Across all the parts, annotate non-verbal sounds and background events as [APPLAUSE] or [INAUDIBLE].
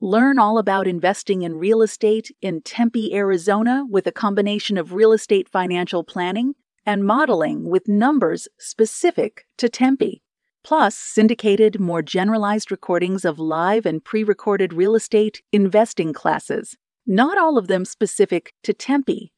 Learn all about investing in real estate in Tempe, Arizona, with a combination of real estate financial planning and modeling with numbers specific to Tempe, plus syndicated, more generalized recordings of live and pre recorded real estate investing classes, not all of them specific to Tempe.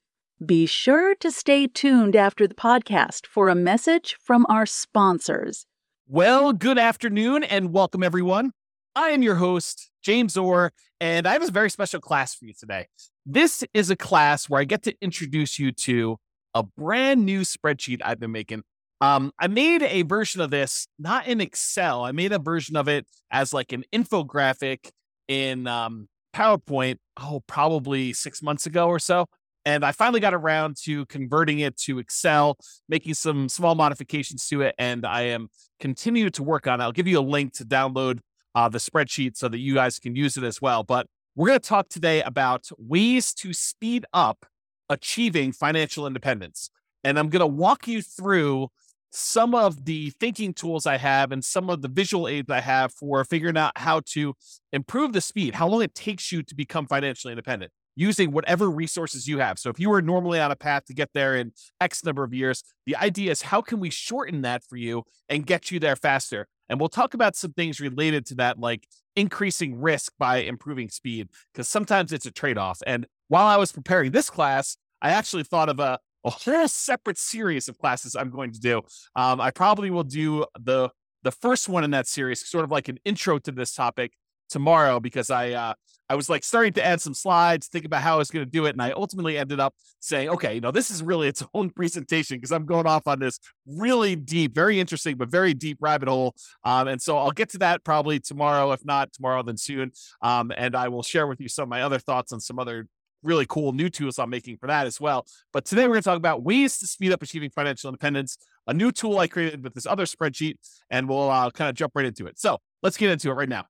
Be sure to stay tuned after the podcast for a message from our sponsors. Well, good afternoon and welcome everyone. I am your host, James Orr, and I have a very special class for you today. This is a class where I get to introduce you to a brand new spreadsheet I've been making. Um, I made a version of this not in Excel. I made a version of it as like an infographic in um, PowerPoint. Oh, probably six months ago or so. And I finally got around to converting it to Excel, making some small modifications to it, and I am continuing to work on it. I'll give you a link to download uh, the spreadsheet so that you guys can use it as well. But we're going to talk today about ways to speed up achieving financial independence. And I'm going to walk you through some of the thinking tools I have and some of the visual aids I have for figuring out how to improve the speed, how long it takes you to become financially independent using whatever resources you have. So if you were normally on a path to get there in X number of years, the idea is how can we shorten that for you and get you there faster? And we'll talk about some things related to that, like increasing risk by improving speed, because sometimes it's a trade off. And while I was preparing this class, I actually thought of a, a whole separate series of classes I'm going to do. Um, I probably will do the the first one in that series, sort of like an intro to this topic, tomorrow because I uh, I was like starting to add some slides, think about how I was going to do it, and I ultimately ended up saying, okay, you know, this is really its [LAUGHS] own presentation because I'm going off on this really deep, very interesting, but very deep rabbit hole. Um, and so I'll get to that probably tomorrow, if not tomorrow, then soon. Um, and I will share with you some of my other thoughts on some other really cool new tools I'm making for that as well. But today we're going to talk about ways to speed up achieving financial independence, a new tool I created with this other spreadsheet, and we'll uh, kind of jump right into it. So let's get into it right now.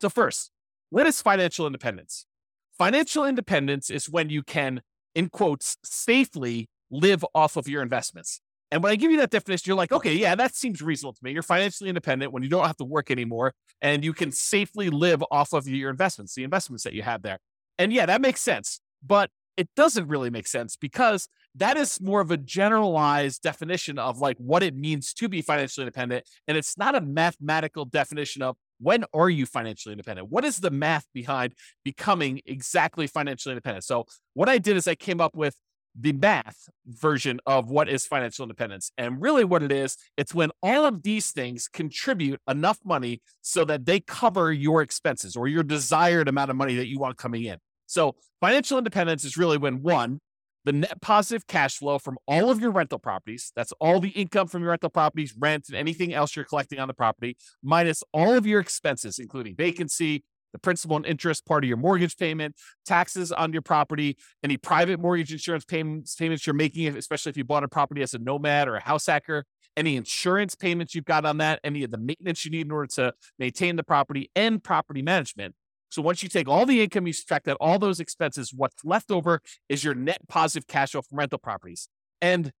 So, first, what is financial independence? Financial independence is when you can, in quotes, safely live off of your investments. And when I give you that definition, you're like, okay, yeah, that seems reasonable to me. You're financially independent when you don't have to work anymore and you can safely live off of your investments, the investments that you have there. And yeah, that makes sense. But it doesn't really make sense because that is more of a generalized definition of like what it means to be financially independent. And it's not a mathematical definition of when are you financially independent? What is the math behind becoming exactly financially independent? So, what I did is I came up with the math version of what is financial independence. And really, what it is, it's when all of these things contribute enough money so that they cover your expenses or your desired amount of money that you want coming in. So, financial independence is really when one, the net positive cash flow from all of your rental properties. That's all the income from your rental properties, rent, and anything else you're collecting on the property, minus all of your expenses, including vacancy, the principal and interest part of your mortgage payment, taxes on your property, any private mortgage insurance payments, payments you're making, especially if you bought a property as a nomad or a house hacker, any insurance payments you've got on that, any of the maintenance you need in order to maintain the property, and property management. So once you take all the income, you subtract out all those expenses, what's left over is your net positive cash flow from rental properties. And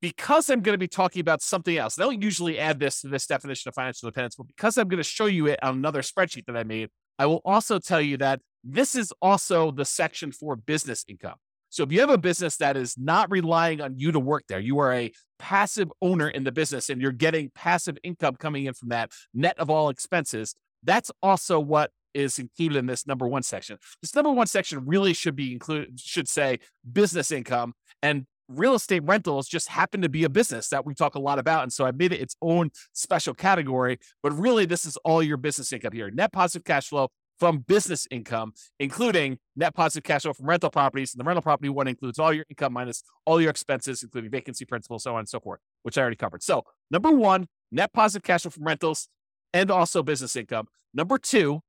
because I'm going to be talking about something else, I don't usually add this to this definition of financial independence, but because I'm going to show you it on another spreadsheet that I made, I will also tell you that this is also the section for business income. So if you have a business that is not relying on you to work there, you are a passive owner in the business and you're getting passive income coming in from that net of all expenses, that's also what is included in this number one section. This number one section really should be included, should say business income and real estate rentals just happen to be a business that we talk a lot about. And so I made it its own special category, but really this is all your business income here. Net positive cash flow from business income, including net positive cash flow from rental properties. And the rental property one includes all your income minus all your expenses, including vacancy principal, so on and so forth, which I already covered. So number one, net positive cash flow from rentals and also business income. Number two,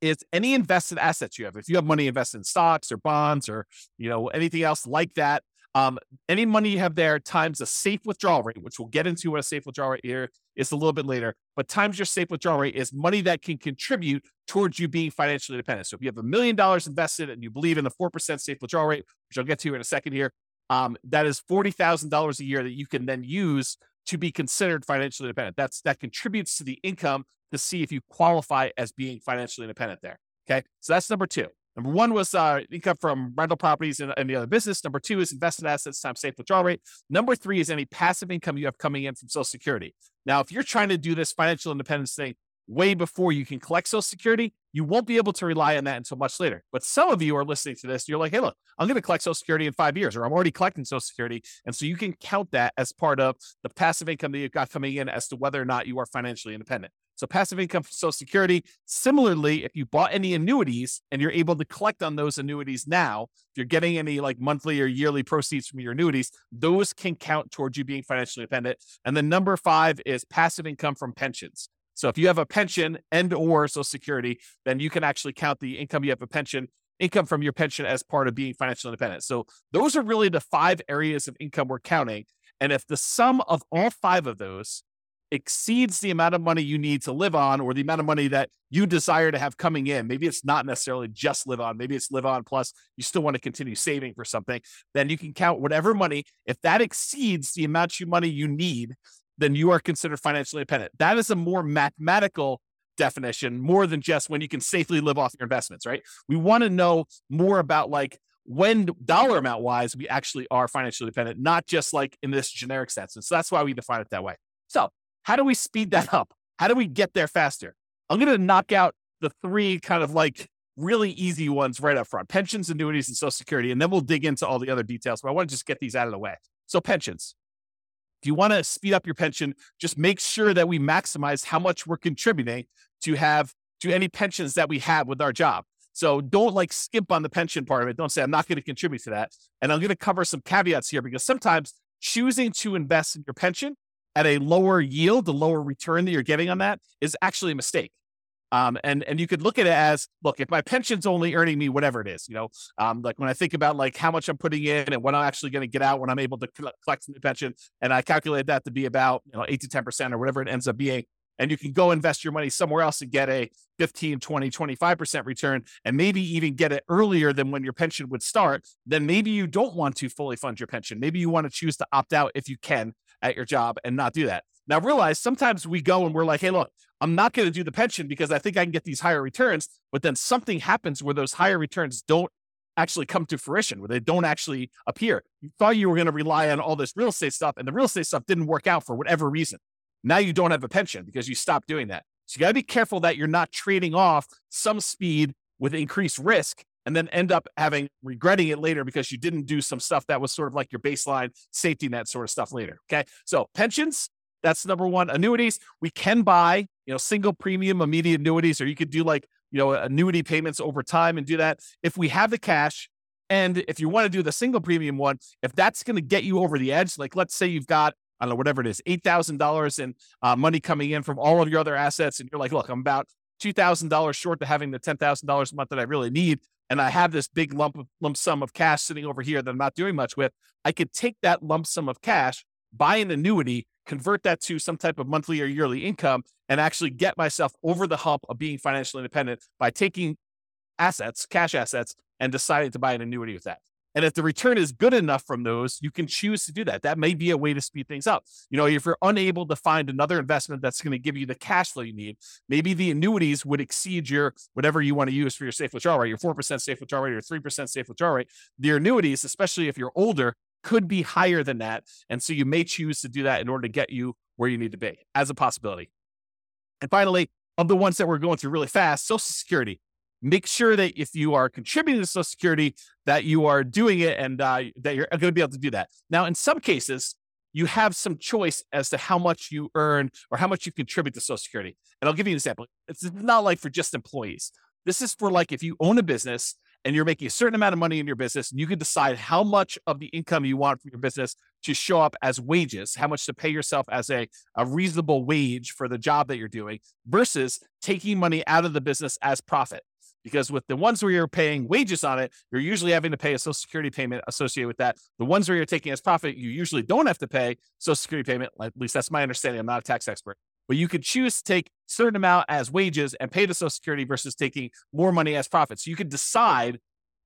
is any invested assets you have. If you have money invested in stocks or bonds or you know anything else like that, um, any money you have there times a safe withdrawal rate, which we'll get into what a safe withdrawal rate here is a little bit later. But times your safe withdrawal rate is money that can contribute towards you being financially independent. So if you have a million dollars invested and you believe in the four percent safe withdrawal rate, which I'll get to in a second here, um, that is forty thousand dollars a year that you can then use to be considered financially independent. That's that contributes to the income to see if you qualify as being financially independent there. Okay. So that's number two. Number one was uh, income from rental properties and the other business. Number two is invested assets times safe withdrawal rate. Number three is any passive income you have coming in from Social Security. Now, if you're trying to do this financial independence thing way before you can collect Social Security, you won't be able to rely on that until much later. But some of you are listening to this, you're like, hey, look, I'm going to collect Social Security in five years, or I'm already collecting Social Security. And so you can count that as part of the passive income that you've got coming in as to whether or not you are financially independent. So passive income from Social Security. Similarly, if you bought any annuities and you're able to collect on those annuities now, if you're getting any like monthly or yearly proceeds from your annuities, those can count towards you being financially independent. And then number five is passive income from pensions. So if you have a pension and or Social Security, then you can actually count the income you have a pension income from your pension as part of being financially independent. So those are really the five areas of income we're counting. And if the sum of all five of those exceeds the amount of money you need to live on or the amount of money that you desire to have coming in, maybe it's not necessarily just live on, maybe it's live on plus you still want to continue saving for something, then you can count whatever money. If that exceeds the amount of money you need, then you are considered financially independent. That is a more mathematical definition, more than just when you can safely live off your investments, right? We want to know more about like when dollar amount wise we actually are financially dependent, not just like in this generic sense. And so that's why we define it that way. So how do we speed that up? How do we get there faster? I'm going to knock out the three kind of like really easy ones right up front pensions, annuities, and Social Security. And then we'll dig into all the other details. But I want to just get these out of the way. So, pensions. If you want to speed up your pension, just make sure that we maximize how much we're contributing to have to any pensions that we have with our job. So don't like skimp on the pension part of it. Don't say, I'm not going to contribute to that. And I'm going to cover some caveats here because sometimes choosing to invest in your pension at a lower yield, the lower return that you're getting on that is actually a mistake. Um, and and you could look at it as, look, if my pension's only earning me whatever it is, you know, um, like when I think about like how much I'm putting in and what I'm actually going to get out when I'm able to collect the pension, and I calculate that to be about you know eight to ten percent or whatever it ends up being, and you can go invest your money somewhere else and get a 15, 20, 25% return, and maybe even get it earlier than when your pension would start, then maybe you don't want to fully fund your pension. Maybe you want to choose to opt out if you can at your job and not do that. Now, realize sometimes we go and we're like, hey, look, I'm not going to do the pension because I think I can get these higher returns. But then something happens where those higher returns don't actually come to fruition, where they don't actually appear. You thought you were going to rely on all this real estate stuff, and the real estate stuff didn't work out for whatever reason. Now you don't have a pension because you stopped doing that. So you got to be careful that you're not trading off some speed with increased risk and then end up having regretting it later because you didn't do some stuff that was sort of like your baseline safety net sort of stuff later. Okay. So pensions, that's number one. Annuities, we can buy, you know, single premium immediate annuities, or you could do like, you know, annuity payments over time and do that. If we have the cash, and if you want to do the single premium one, if that's going to get you over the edge, like let's say you've got, I don't know, whatever it is, $8,000 in uh, money coming in from all of your other assets. And you're like, look, I'm about $2,000 short to having the $10,000 a month that I really need. And I have this big lump of, lump sum of cash sitting over here that I'm not doing much with. I could take that lump sum of cash, buy an annuity, convert that to some type of monthly or yearly income and actually get myself over the hump of being financially independent by taking assets, cash assets, and deciding to buy an annuity with that. And if the return is good enough from those, you can choose to do that. That may be a way to speed things up. You know, if you're unable to find another investment that's going to give you the cash flow you need, maybe the annuities would exceed your whatever you want to use for your safe withdrawal rate, your 4% safe withdrawal rate, your 3% safe withdrawal rate. The annuities, especially if you're older, could be higher than that. And so you may choose to do that in order to get you where you need to be as a possibility. And finally, of the ones that we're going through really fast, Social Security. Make sure that if you are contributing to Social Security, that you are doing it and uh, that you're going to be able to do that. Now, in some cases, you have some choice as to how much you earn or how much you contribute to Social Security. And I'll give you an example. It's not like for just employees. This is for like if you own a business and you're making a certain amount of money in your business, and you can decide how much of the income you want from your business to show up as wages, how much to pay yourself as a, a reasonable wage for the job that you're doing versus taking money out of the business as profit. because with the ones where you're paying wages on it, you're usually having to pay a social security payment associated with that. The ones where you're taking as profit, you usually don't have to pay social security payment. At least that's my understanding. I'm not a tax expert, but you could choose to take certain amount as wages and pay the social security versus taking more money as profit. So you could decide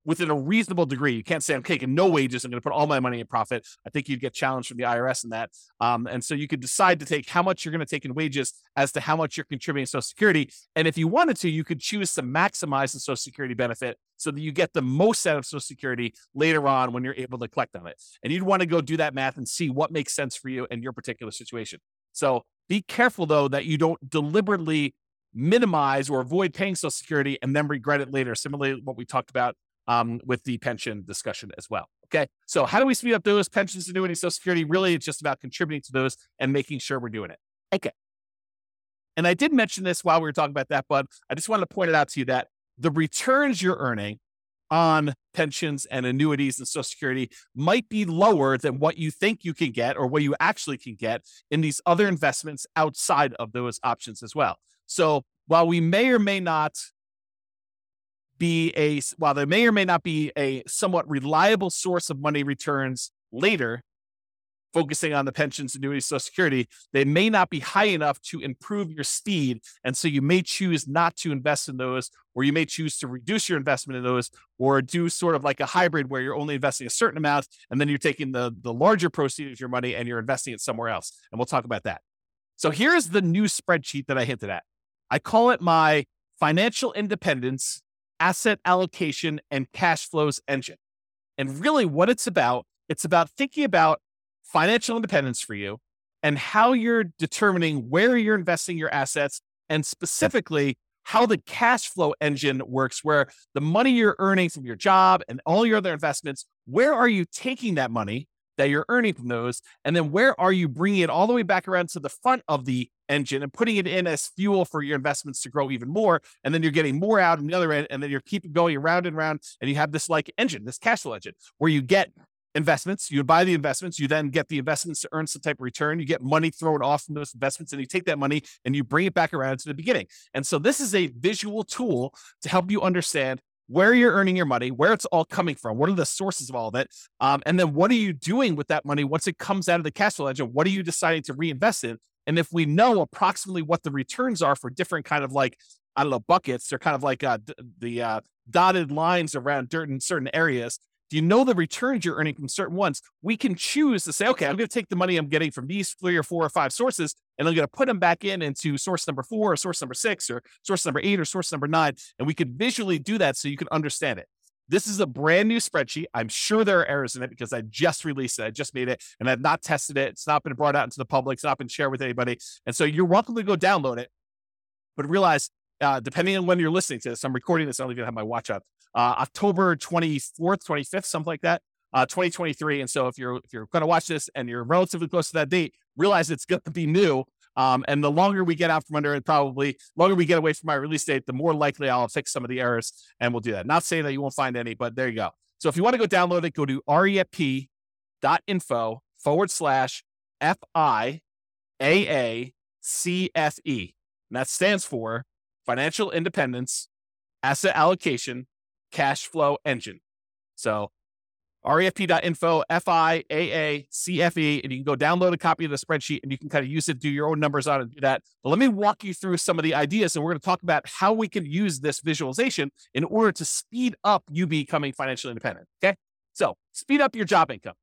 within a reasonable degree. You can't say I'm taking no wages. I'm going to put all my money in profit. I think you'd get challenged from the IRS in that. Um, and so you could decide to take how much you're going to take in wages as to how much you're contributing to Social Security. And if you wanted to, you could choose to maximize the Social Security benefit so that you get the most out of Social Security later on when you're able to collect on it. And you'd want to go do that math and see what makes sense for you in your particular situation. So be careful though that you don't deliberately minimize or avoid paying Social Security and then regret it later. Similarly, what we talked about um, with the pension discussion as well. Okay. So, how do we speed up those pensions, annuities, Social Security? Really, it's just about contributing to those and making sure we're doing it. Okay. And I did mention this while we were talking about that, but I just wanted to point it out to you that the returns you're earning on pensions and annuities and Social Security might be lower than what you think you can get or what you actually can get in these other investments outside of those options as well. So, while we may or may not be a while there may or may not be a somewhat reliable source of money returns later focusing on the pensions annuity social security they may not be high enough to improve your speed and so you may choose not to invest in those or you may choose to reduce your investment in those or do sort of like a hybrid where you're only investing a certain amount and then you're taking the the larger proceeds of your money and you're investing it somewhere else and we'll talk about that so here's the new spreadsheet that i hinted at i call it my financial independence asset allocation and cash flows engine. And really, what it's about, it's about thinking about financial independence for you and how you're determining where you're investing your assets and specifically how the cash flow engine works, where the money you're earning from your job and all your other investments, where are you taking that money that you're earning from those? And then where are you bringing it all the way back around to the front of the engine and putting it in as fuel for your investments to grow even more? And then you're getting more out on the other end. And then you're keeping going around and around. And you have this like engine, this cash flow engine, where you get investments, you buy the investments, you then get the investments to earn some type of return. You get money thrown off from those investments, and you take that money and you bring it back around to the beginning. And so this is a visual tool to help you understand where you're earning your money, where it's all coming from, what are the sources of all of it, um, and then what are you doing with that money once it comes out of the cash flow engine? What are you deciding to reinvest in? And if we know approximately what the returns are for different kind of like I don't know buckets, they're kind of like uh, the uh, dotted lines around dirt in certain areas you know the returns you're earning from certain ones, we can choose to say, okay, I'm going to take the money I'm getting from these three or four or five sources, and I'm going to put them back in into source number four or source number six or source number eight or source number nine. And we could visually do that so you can understand it. This is a brand new spreadsheet. I'm sure there are errors in it because I just released it. I just made it and I've not tested it. It's not been brought out into the public. It's not been shared with anybody. And so you're welcome to go download it. But realize, uh, depending on when you're listening to this, I'm recording this. I don't even have my watch up uh, October 24th, 25th, something like that, uh, 2023. And so if you're if you're going to watch this and you're relatively close to that date, realize it's going to be new. Um, and the longer we get out from under it, probably longer we get away from my release date, the more likely I'll fix some of the errors, and we'll do that. Not saying that you won't find any, but there you go. So if you want to go download it, go to refp.info forward slash F I A A C F E. And that stands for Financial Independence, Asset Allocation, cash flow engine. So refp.info, F-I-A-A-C-F-E, and you can go download a copy of the spreadsheet and you can kind of use it, do your own numbers on it, do that. But let me walk you through some of the ideas, and we're going to talk about how we can use this visualization in order to speed up you becoming financially independent. Okay. So speed up your job income.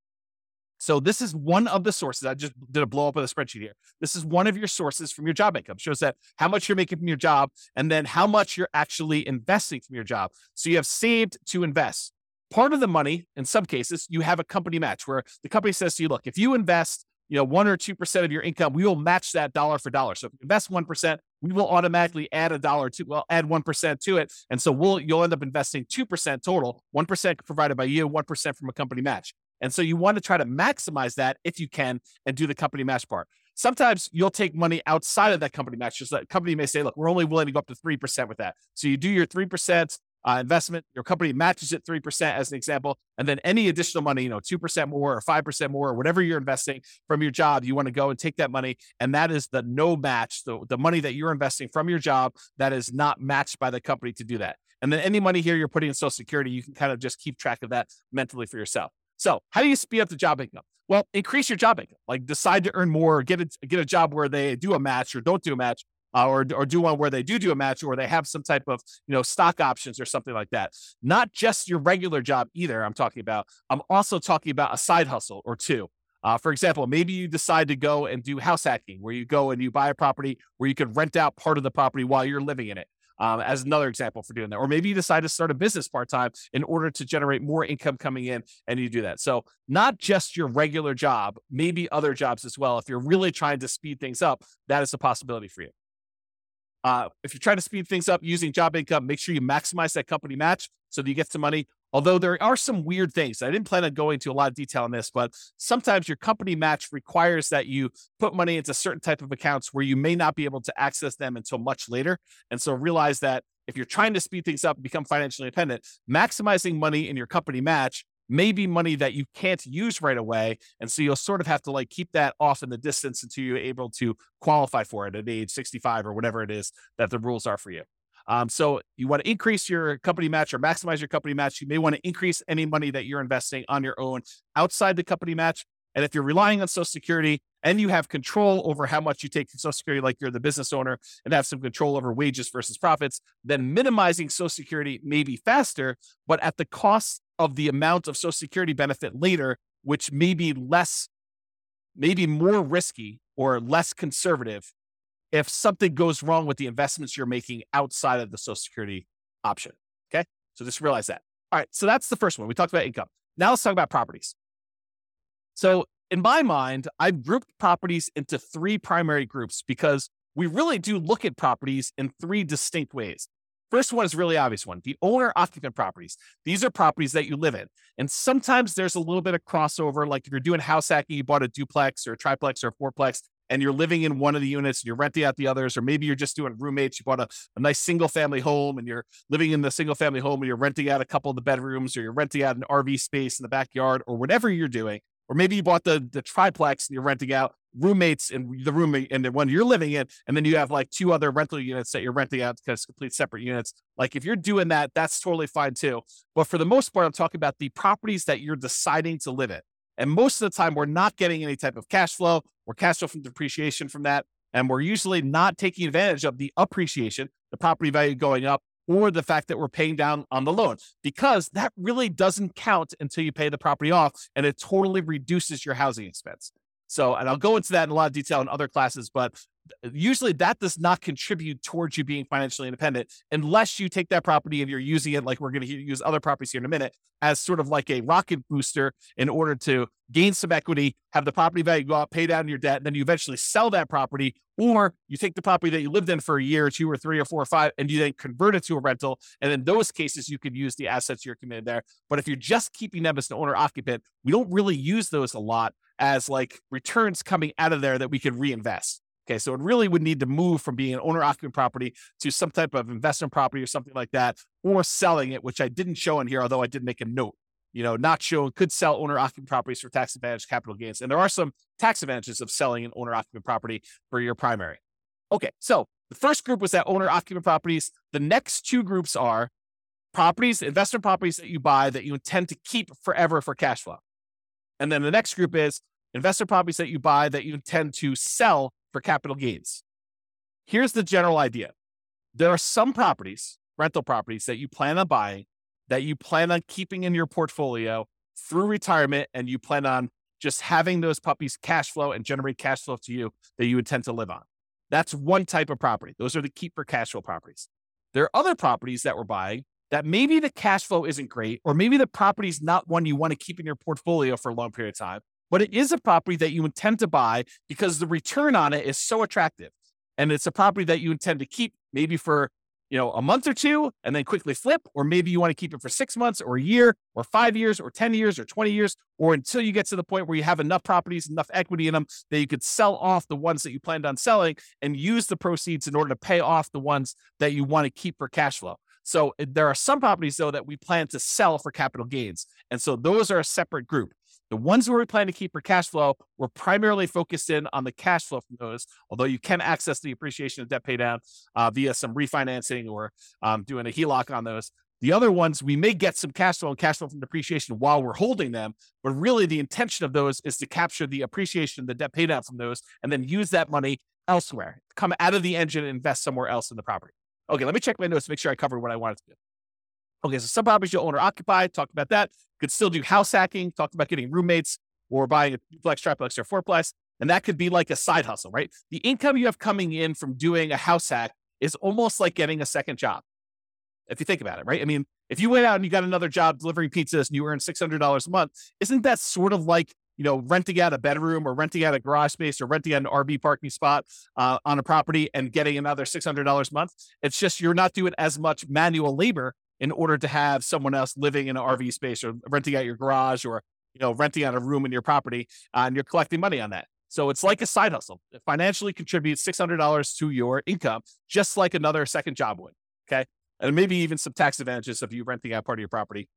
So this is one of the sources. I just did a blow up of the spreadsheet here. This is one of your sources from your job income. Shows that how much you're making from your job and then how much you're actually investing from your job. So you have saved to invest. Part of the money, in some cases, you have a company match where the company says to you, look, if you invest, you know, one or two percent of your income, we will match that dollar for dollar. So if you invest one percent, we will automatically add a dollar to well, add one percent to it. And so we'll you'll end up investing two percent total, one percent provided by you, one percent from a company match. And so you want to try to maximize that if you can and do the company match part. Sometimes you'll take money outside of that company match. Just that company may say, look, we're only willing to go up to 3% with that. So you do your 3% uh, investment, your company matches it 3% as an example. And then any additional money, you know, 2% more or 5% more or whatever you're investing from your job, you want to go and take that money. And that is the no match, the, the money that you're investing from your job that is not matched by the company to do that. And then any money here you're putting in Social Security, you can kind of just keep track of that mentally for yourself. So, how do you speed up the job income? Well, increase your job income. Like decide to earn more, get a get a job where they do a match or don't do a match, uh, or or do one where they do do a match, or they have some type of you know stock options or something like that. Not just your regular job either. I'm talking about. I'm also talking about a side hustle or two. Uh, for example, maybe you decide to go and do house hacking, where you go and you buy a property where you could rent out part of the property while you're living in it um, as another example for doing that. Or maybe you decide to start a business part time in order to generate more income coming in and you do that. So, not just your regular job, maybe other jobs as well. If you're really trying to speed things up, that is a possibility for you. Uh, if you're trying to speed things up using job income, make sure you maximize that company match so that you get some money. Although there are some weird things, I didn't plan on going into a lot of detail on this, but sometimes your company match requires that you put money into certain type of accounts where you may not be able to access them until much later. And so realize that if you're trying to speed things up, and become financially independent, maximizing money in your company match may be money that you can't use right away. And so you'll sort of have to like keep that off in the distance until you're able to qualify for it at age 65 or whatever it is that the rules are for you. Um, so you want to increase your company match or maximize your company match. You may want to increase any money that you're investing on your own outside the company match. And if you're relying on Social Security and you have control over how much you take from Social Security, like you're the business owner and have some control over wages versus profits, then minimizing Social Security may be faster, but at the cost of the amount of Social Security benefit later, which may be less, maybe more risky or less conservative if something goes wrong with the investments you're making outside of the Social Security option. Okay. So just realize that. All right. So that's the first one. We talked about income. Now let's talk about properties. So in my mind, I've grouped properties into three primary groups because we really do look at properties in three distinct ways. First one is really obvious one, the owner occupant properties. These are properties that you live in. And sometimes there's a little bit of crossover. Like if you're doing house hacking, you bought a duplex or a triplex or a fourplex, and you're living in one of the units and you're renting out the others, or maybe you're just doing roommates. You bought a, a nice single family home and you're living in the single family home and you're renting out a couple of the bedrooms or you're renting out an RV space in the backyard or whatever you're doing. Or maybe you bought the, the triplex and you're renting out roommates in the roommate and the one you're living in. And then you have like two other rental units that you're renting out because complete separate units. Like if you're doing that, that's totally fine too. But for the most part, I'm talking about the properties that you're deciding to live in. And most of the time, we're not getting any type of cash flow or cash flow from depreciation from that. And we're usually not taking advantage of the appreciation, the property value going up, or the fact that we're paying down on the loan, because that really doesn't count until you pay the property off and it totally reduces your housing expense. So, and I'll go into that in a lot of detail in other classes, but usually that does not contribute towards you being financially independent unless you take that property and you're using it like we're going to use other properties here in a minute as sort of like a rocket booster in order to gain some equity have the property value go up pay down your debt and then you eventually sell that property or you take the property that you lived in for a year or two or three or four or five and you then convert it to a rental and in those cases you could use the assets you're committed there. But if you're just keeping them as an owner occupant we don't really use those a lot as like returns coming out of there that we could reinvest Okay, so it really would need to move from being an owner occupant property to some type of investment property or something like that, or selling it, which I didn't show in here, although I did make a note. You know, not show could sell owner occupant properties for tax advantage capital gains. And there are some tax advantages of selling an owner occupant property for your primary. Okay, so the first group was that owner occupant properties. The next two groups are properties, investment properties that you buy that you intend to keep forever for cash flow. And then the next group is investor properties that you buy that you intend to sell for capital gains. Here's the general idea there are some properties, rental properties, that you plan on buying, that you plan on keeping in your portfolio through retirement, and you plan on just having those puppies cash flow and generate cash flow to you that you intend to live on. That's one type of property. Those are the keep for cash flow properties. There are other properties that we're buying that maybe the cash flow isn't great, or maybe the property is not one you want to keep in your portfolio for a long period of time, but it is a property that you intend to buy because the return on it is so attractive. And it's a property that you intend to keep maybe for, you know, a month or two and then quickly flip, or maybe you want to keep it for six months or a year or five years or 10 years or 20 years, or until you get to the point where you have enough properties, enough equity in them that you could sell off the ones that you planned on selling and use the proceeds in order to pay off the ones that you want to keep for cash flow. So eh, there are some properties though that we plan to sell for capital gains. And so those are a separate group. The ones where we plan to keep for cash flow, we're primarily focused in on the cash flow from those, although you can access the appreciation of debt pay down uh, via some refinancing or um, doing a HELOC on those. The other ones, we may get some cash flow and cash flow from depreciation while we're holding them, but really the intention of those is to capture the appreciation, the debt paydown from those, and then use that money elsewhere, come out of the engine and invest somewhere else in the property. Okay, let me check my notes to make sure I covered what I wanted to do. Okay, so some properties you'll own or occupy, talked about that. You could still do house hacking, talked about getting roommates or buying a duplex, triplex, or fourplex. And that could be like a side hustle, right? The income you have coming in from doing a house hack is almost like getting a second job if you think about it, right? I mean, if you went out and you got another job delivering pizzas and you earn $600 a month, isn't that sort of like, you know, renting out a bedroom or renting out a garage space or renting out an RV parking spot uh, on a property and getting another $600 a month? It's just you're not doing as much manual labor in order to have someone else living in an RV space or renting out your garage or, you know, renting out a room in your property uh, and you're collecting money on that. So it's like a side hustle. It financially contributes $600 to your income, just like another second job would. Okay and maybe even some tax advantages of you renting out part of your property,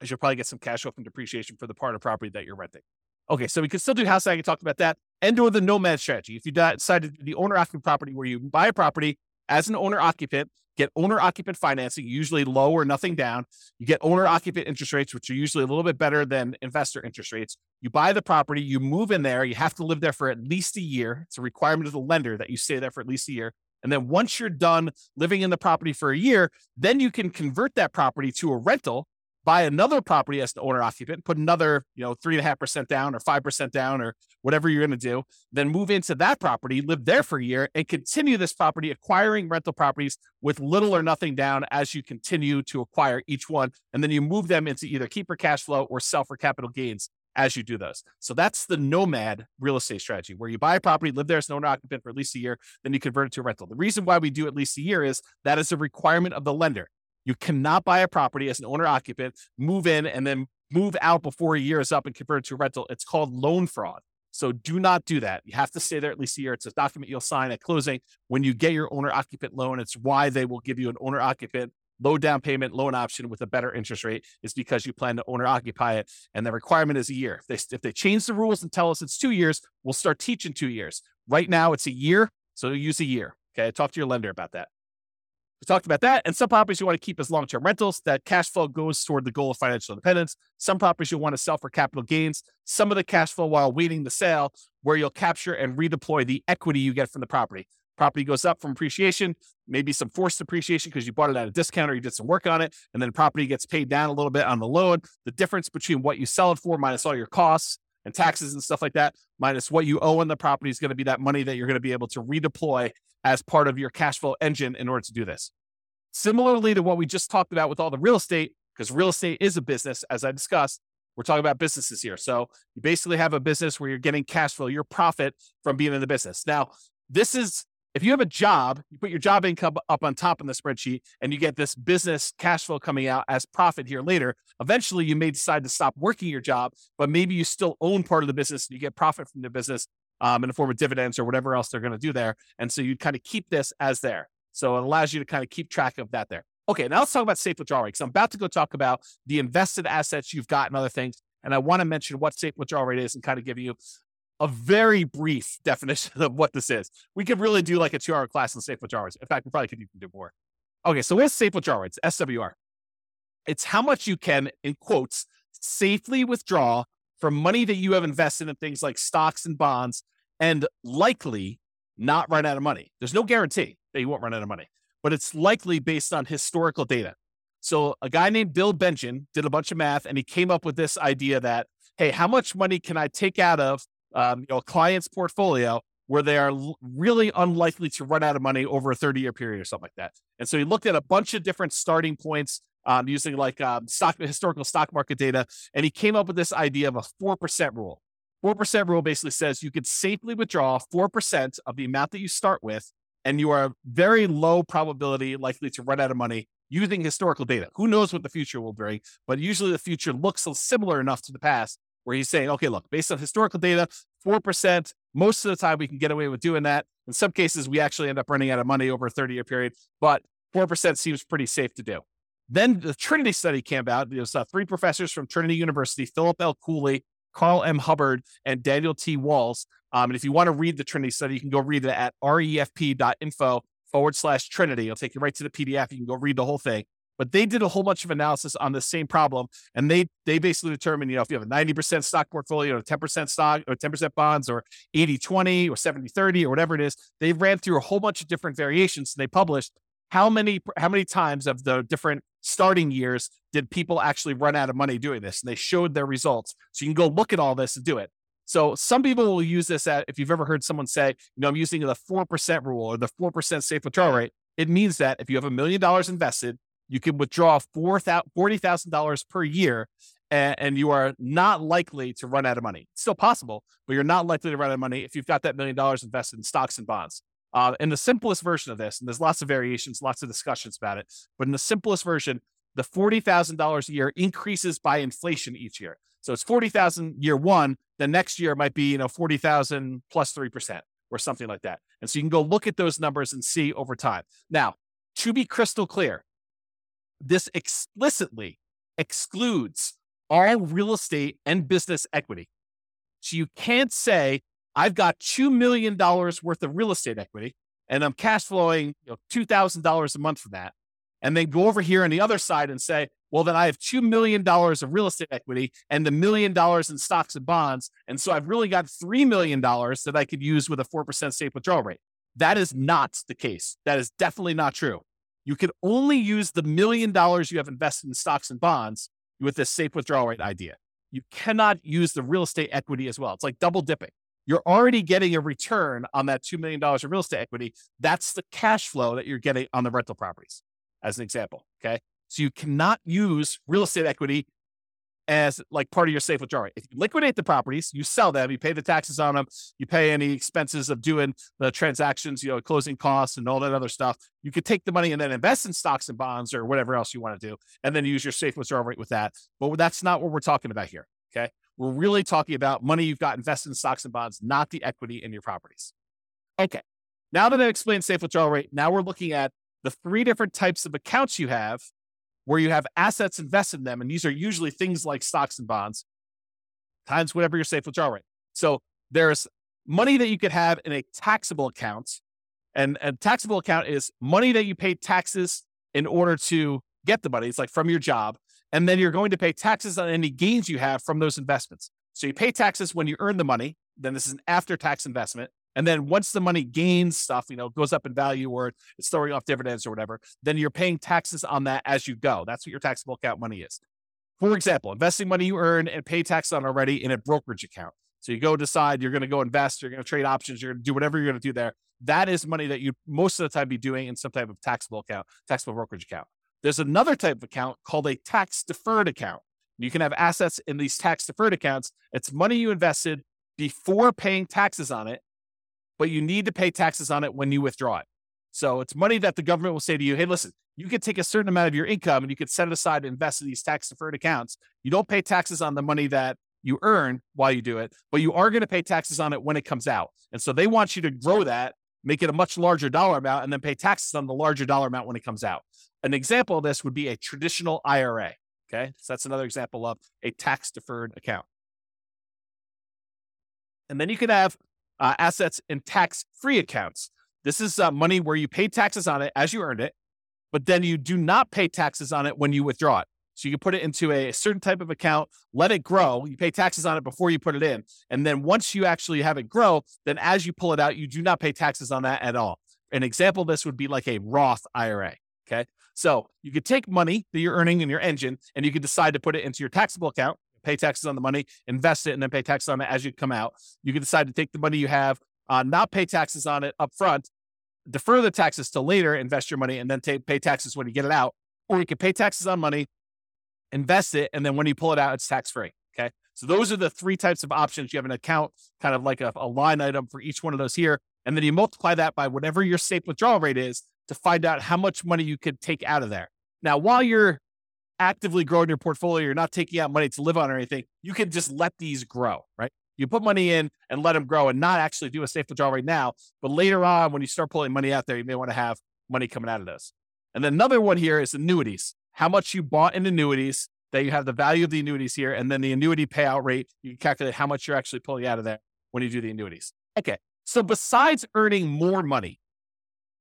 as you'll probably get some cash flow from depreciation for the part of property that you're renting. Okay, so we could still do house hacking, talked about that, and or the nomad strategy. If you decide to do the owner occupant property where you buy a property as an owner occupant, get owner occupant financing, usually low or nothing down. You get owner occupant interest rates, which are usually a little bit better than investor interest rates. You buy the property, you move in there, you have to live there for at least a year. It's a requirement of the lender that you stay there for at least a year. And then once you're done living in the property for a year, then you can convert that property to a rental, buy another property as the owner occupant, put another, you know, three and a half percent down or five percent down or whatever you're going to do, then move into that property, live there for a year, and continue this property, acquiring rental properties with little or nothing down as you continue to acquire each one. And then you move them into either keeper cash flow or sell for capital gains as you do those. So that's the nomad real estate strategy where you buy a property, live there as an owner occupant for at least a year, then you convert it to a rental. The reason why we do at least a year is that is a requirement of the lender. You cannot buy a property as an owner occupant, move in, and then move out before a year is up and convert it to a rental. It's called loan fraud. So do not do that. You have to stay there at least a year. It's a document you'll sign at closing when you get your owner occupant loan. It's why they will give you an owner occupant low down payment loan option with a better interest rate is because you plan to owner occupy it and the requirement is a year. If they, if they change the rules and tell us it's two years, we'll start teaching two years. Right now it's a year, so use a year. Okay, talk to your lender about that. We talked about that. And some properties you want to keep as long term rentals. That cash flow goes toward the goal of financial independence. Some properties you want to sell for capital gains. Some of the cash flow while waiting the sale, where you'll capture and redeploy the equity you get from the property. Property goes up from appreciation, maybe some forced appreciation because you bought it at a discount or you did some work on it, and then property gets paid down a little bit on the loan. The difference between what you sell it for minus all your costs and taxes and stuff like that, minus what you owe on the property is going to be that money that you're going to be able to redeploy as part of your cash flow engine in order to do this. Similarly to what we just talked about with all the real estate, because real estate is a business, as I discussed, we're talking about businesses here. So you basically have a business where you're getting cash flow, your profit from being in the business. Now, this is if you have a job, you put your job income up on top in the spreadsheet and you get this business cash flow coming out as profit here later, eventually you may decide to stop working your job, but maybe you still own part of the business and you get profit from the business um, in the form of dividends or whatever else they're going to do there. And so you kind of keep this as there. So it allows you to kind of keep track of that there. Okay, now let's talk about safe withdrawal rate because I'm about to go talk about the invested assets you've got and other things. And I want to mention what safe withdrawal rate is and kind of give you a very brief [LAUGHS] definition of what this is. We could really do like a two hour class on safe withdrawals. In fact, we probably could even do more. Okay, so where's safe withdrawal rates? SWR. It's how much you can, in quotes, safely withdraw from money that you have invested in things like stocks and bonds and likely not run out of money. There's no guarantee that you won't run out of money, but it's likely based on historical data. So a guy named Bill Bengen did a bunch of math and he came up with this idea that, hey, how much money can I take out of um, you know, a client's portfolio where they are l- really unlikely to run out of money over a 30 year period or something like that. And so he looked at a bunch of different starting points um, using like um, stock historical stock market data, and he came up with this idea of a four percent rule. Four percent rule basically says you could safely withdraw four percent of the amount that you start with, and you are very low probability likely to run out of money using historical data. Who knows what the future will bring? But usually the future looks similar enough to the past where he's saying, okay, look, based on historical data, 4%, most of the time we can get away with doing that. In some cases, we actually end up running out of money over a 30 year period, but 4% seems pretty safe to do. Then the Trinity study came out. It was uh, three professors from Trinity University, Philip L. Cooley, Carl M. Hubbard and Daniel T. Walz. Um, and if you want to read the Trinity study, you can go read it at refp.info forward slash Trinity. It'll take you right to the PDF. You can go read the whole thing. But they did a whole bunch of analysis on the same problem, and they they basically determined, you know, if you have a 90% stock portfolio, or 10% stock, or 10% bonds, or 80-20, or 70-30, or whatever it is, they ran through a whole bunch of different variations, and they published how many how many times of the different starting years did people actually run out of money doing this, and they showed their results. So you can go look at all this and do it. So some people will use this at if you've ever heard someone say, you know, I'm using the 4% rule or the 4% safe withdrawal rate. It means that if you have a million dollars invested you can withdraw $40,000 per year and, and, you are not likely to run out of money. It's still possible, but you're not likely to run out of money if you've got that million dollars invested in stocks and bonds. Uh, in the simplest version of this, and there's lots of variations, lots of discussions about it, but in the simplest version, the $40,000 a year increases by inflation each year. So it's 40,000 year one, the next year might be, you know, 40,000 plus 3% or something like that. And so you can go look at those numbers and see over time. Now, to be crystal clear, this explicitly excludes all real estate and business equity. So you can't say, I've got $2 million worth of real estate equity and I'm cash flowing you know, $2,000 a month for that. And then go over here on the other side and say, well, then I have $2 million of real estate equity and the million dollars in stocks and bonds. And so I've really got $3 million that I could use with a 4% safe withdrawal rate. That is not the case. That is definitely not true you can only use the million dollars you have invested in stocks and bonds with this safe withdrawal rate idea. You cannot use the real estate equity as well. It's like double dipping. You're already getting a return on that $2 million of real estate equity. That's the cash flow that you're getting on the rental properties, as an example. Okay. So you cannot use real estate equity as like part of your safe withdrawal. Rate. If you liquidate the properties, you sell them, you pay the taxes on them, you pay any expenses of doing the transactions, you know, closing costs and all that other stuff. You could take the money and then invest in stocks and bonds or whatever else you want to do, and then use your safe withdrawal rate with that. But that's not what we're talking about here. Okay. We're really talking about money you've got invested in stocks and bonds, not the equity in your properties. Okay. Now that I've explained safe withdrawal rate, now we're looking at the three different types of accounts you have where you have assets invested in them. And these are usually things like stocks and bonds, times whatever your safe withdrawal rate. So there's money that you could have in a taxable account. And a taxable account is money that you pay taxes in order to get the money. It's like from your job. And then you're going to pay taxes on any gains you have from those investments. So you pay taxes when you earn the money. Then this is an after tax investment. And then once the money gains stuff, you know, goes up in value or it's throwing off dividends or whatever, then you're paying taxes on that as you go. That's what your taxable account money is. For example, investing money you earn and pay tax on already in a brokerage account. So you go decide you're going to go invest, you're going to trade options, you're going to do whatever you're going to do there. That is money that you most of the time be doing in some type of taxable account, taxable brokerage account. There's another type of account called a tax deferred account. You can have assets in these tax deferred accounts. It's money you invested before paying taxes on it but you need to pay taxes on it when you withdraw it. So it's money that the government will say to you, hey, listen, you can take a certain amount of your income and you could set it aside and invest in these tax deferred accounts. You don't pay taxes on the money that you earn while you do it, but you are going to pay taxes on it when it comes out. And so they want you to grow that, make it a much larger dollar amount, and then pay taxes on the larger dollar amount when it comes out. An example of this would be a traditional IRA. Okay. So that's another example of a tax deferred account. And then you could have uh, assets in tax free accounts. This is uh, money where you pay taxes on it as you earned it, but then you do not pay taxes on it when you withdraw it. So you can put it into a certain type of account, let it grow. You pay taxes on it before you put it in. And then once you actually have it grow, then as you pull it out, you do not pay taxes on that at all. An example of this would be like a Roth IRA. Okay. So you could take money that you're earning in your engine and you could decide to put it into your taxable account pay taxes on the money, invest it, and then pay taxes on it as you come out. You can decide to take the money you have, uh, not pay taxes on it up front, defer the taxes till later, invest your money, and then pay taxes when you get it out. Or you can pay taxes on money, invest it, and then when you pull it out, it's tax free. Okay. So those are the three types of options. You have an account, kind of like a, a line item for each one of those here. And then you multiply that by whatever your safe withdrawal rate is to find out how much money you could take out of there. Now, while you're actively growing your portfolio, you're not taking out money to live on or anything, you can just let these grow, right? You put money in and let them grow and not actually do a safe withdrawal right now. But later on, when you start pulling money out there, you may want to have money coming out of those. And then another one here is annuities. How much you bought in annuities that you have the value of the annuities here, and then the annuity payout rate. You can calculate how much you're actually pulling out of there when you do the annuities. Okay. So besides earning more money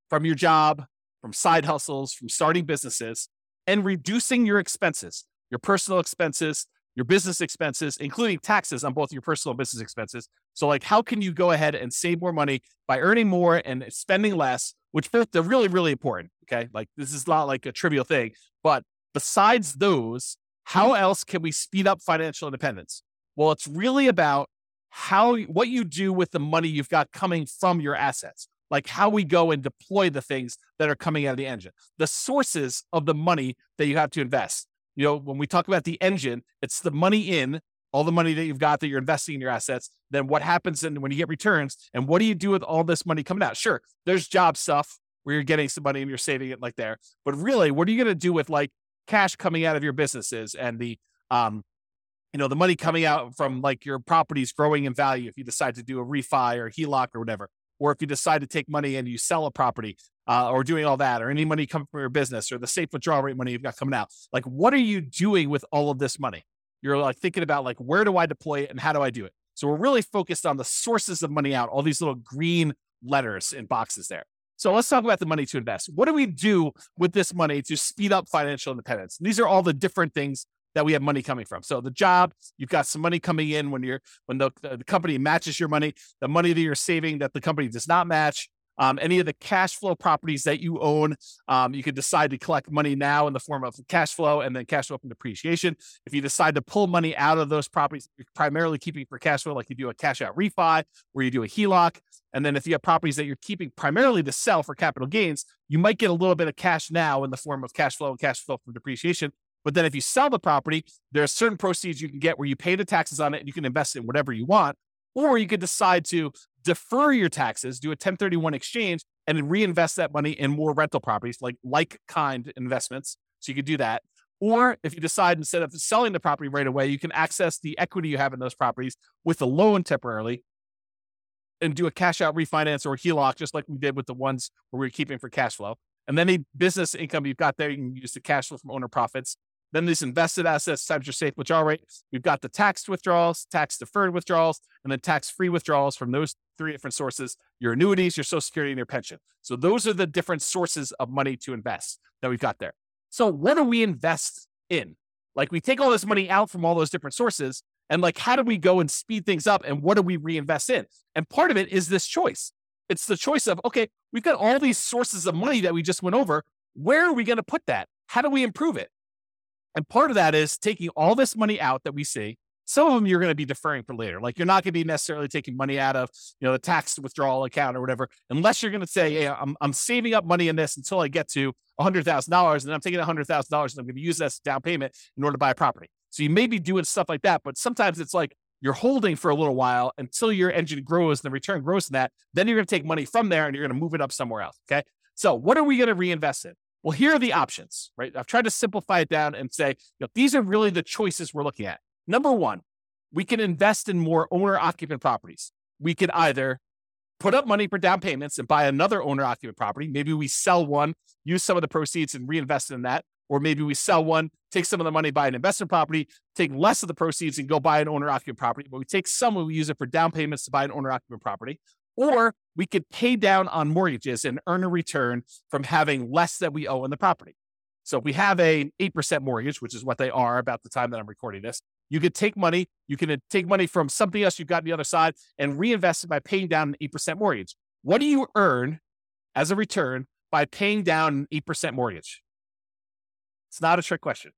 from your job, from side hustles, from starting businesses, and reducing your expenses, your personal expenses, your business expenses, including taxes on both your personal and business expenses. So, like, how can you go ahead and save more money by earning more and spending less, which both are really, really important. Okay. Like, this is not like a trivial thing. But besides those, how mm-hmm. else can we speed up financial independence? Well, it's really about how what you do with the money you've got coming from your assets like how we go and deploy the things that are coming out of the engine. The sources of the money that you have to invest. You know when we talk about the engine it's the money in all the money that you've got that you're investing in your assets then what happens in, when you get returns and what do you do with all this money coming out? Sure there's job stuff where you're getting some money and you're saving it like there. But really what are you going to do with like cash coming out of your businesses and the um you know, the money coming out from like your properties growing in value if you decide to do a refi or HELOC or whatever, or if you decide to take money and you sell a property uh, or doing all that, or any money coming from your business or the safe withdrawal rate money you've got coming out. Like, what are you doing with all of this money? You're like thinking about like, where do I deploy it and how do I do it? So we're really focused on the sources of money out, all these little green letters and boxes there. So let's talk about the money to invest. What do we do with this money to speed up financial independence? And these are all the different things that we have money coming from. So the job, you've got some money coming in when you're when the, the company matches your money, the money that you're saving that the company does not match. Um, any of the cash flow properties that you own, um, you could decide to collect money now in the form of cash flow and then cash flow from depreciation. If you decide to pull money out of those properties, you're primarily keeping for cash flow, like you do a cash out refi, where you do a HELOC. And then if you have properties that you're keeping primarily to sell for capital gains, you might get a little bit of cash now in the form of cash flow and cash flow from depreciation. But then if you sell the property, there are certain proceeds you can get where you pay the taxes on it and you can invest in whatever you want. Or you could decide to defer your taxes, do a 1031 exchange, and reinvest that money in more rental properties, like like kind investments. So you could do that. Or if you decide instead of selling the property right away, you can access the equity you have in those properties with a loan temporarily and do a cash out refinance or HELOC, just like we did with the ones where we are keeping for cash flow. And then any business income you've got there, you can use the cash flow from owner profits then these invested assets times your safe withdrawal rate. We've got the tax withdrawals, tax deferred withdrawals, and then tax free withdrawals from those three different sources your annuities, your social security, and your pension. So those are the different sources of money to invest that we've got there. So what do we invest in? Like we take all this money out from all those different sources, and like how do we go and speed things up and what do we reinvest in? And part of it is this choice. It's the choice of, okay, we've got all these sources of money that we just went over. Where are we going to put that? How do we improve it? And part of that is taking all this money out that we see. Some of them you're going to be deferring for later. Like you're not going to be necessarily taking money out of, you know, the tax withdrawal account or whatever, unless you're going to say, hey, I'm, I'm saving up money in this until I get to $100,000 and I'm taking $100,000 and I'm going to use that as down payment in order to buy a property. So you may be doing stuff like that, but sometimes it's like you're holding for a little while until your engine grows and the return grows in that. Then you're going to take money from there and you're going to move it up somewhere else. Okay. So what are we going to reinvest in? Well, here are the options, right? I've tried to simplify it down and say, you know, these are really the choices we're looking at. Number one, we can invest in more owner occupant properties. We could either put up money for down payments and buy another owner occupant property. Maybe we sell one, use some of the proceeds and reinvest in that. Or maybe we sell one, take some of the money, buy an investment property, take less of the proceeds and go buy an owner occupant property. But we take some we use it for down payments to buy an owner occupant property. Or we could pay down on mortgages and earn a return from having less that we owe on the property. So if we have a 8% mortgage, which is what they are about the time that I'm recording this, you could take money, you can uh, take money from something else you've got on the other side and reinvest it by paying down an 8% mortgage. What do you earn as a return by paying down an 8% mortgage? It's not a trick question.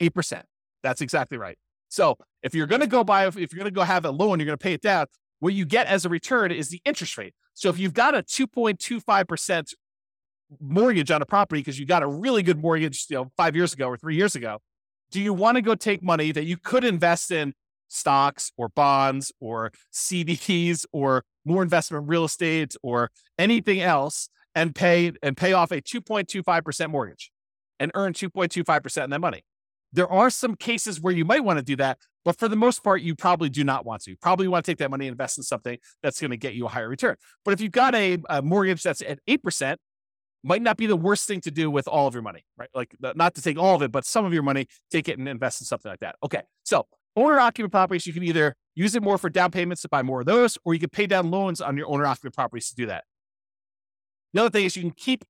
8%. That's exactly right. So if you're going to go buy, if you're going to go have a loan, you're going to pay it down, what you get as a return is the interest rate. So if you've got a 2.25% mortgage on a property because you got a really good mortgage, you know, five years ago or three years ago, do you want to go take money that you could invest in stocks or bonds or CDs or more investment in real estate or anything else and pay and pay off a 2.25% mortgage and earn 2.25% in that money? There are some cases where you might want to do that, but for the most part, you probably do not want to. You probably want to take that money and invest in something that's going to get you a higher return. But if you've got a, a mortgage that's at 8%, might not be the worst thing to do with all of your money, right? Like not to take all of it, but some of your money, take it and invest in something like that. Okay. So owner occupant properties, you can either use it more for down payments to buy more of those, or you can pay down loans on your owner occupant properties to do that. The other thing is you can keep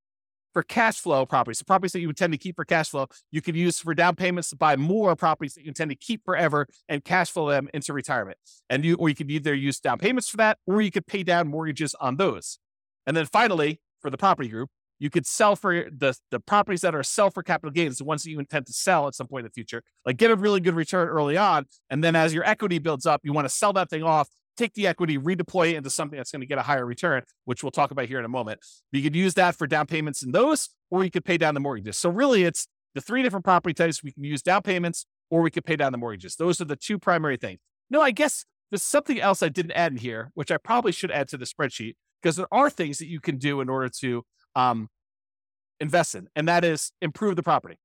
for cash flow properties, the properties that you intend to keep for cash flow, you could use for down payments to buy more properties that you intend to keep forever and cash flow them into retirement. And you, or you could either use down payments for that, or you could pay down mortgages on those. And then finally, for the property group, you could sell for the, the properties that are sell for capital gains, the ones that you intend to sell at some point in the future, like get a really good return early on. And then as your equity builds up, you want to sell that thing off, take the equity, redeploy it into something that's going to get a higher return, which we'll talk about here in a moment. But you could use that for down payments in those, or you could pay down the mortgages. So really it's the three different property types. We can use down payments or we could pay down the mortgages. Those are the two primary things. No, I guess there's something else I didn't add in here, which I probably should add to the spreadsheet because there are things that you can do in order to um, invest in, and that is improve the property.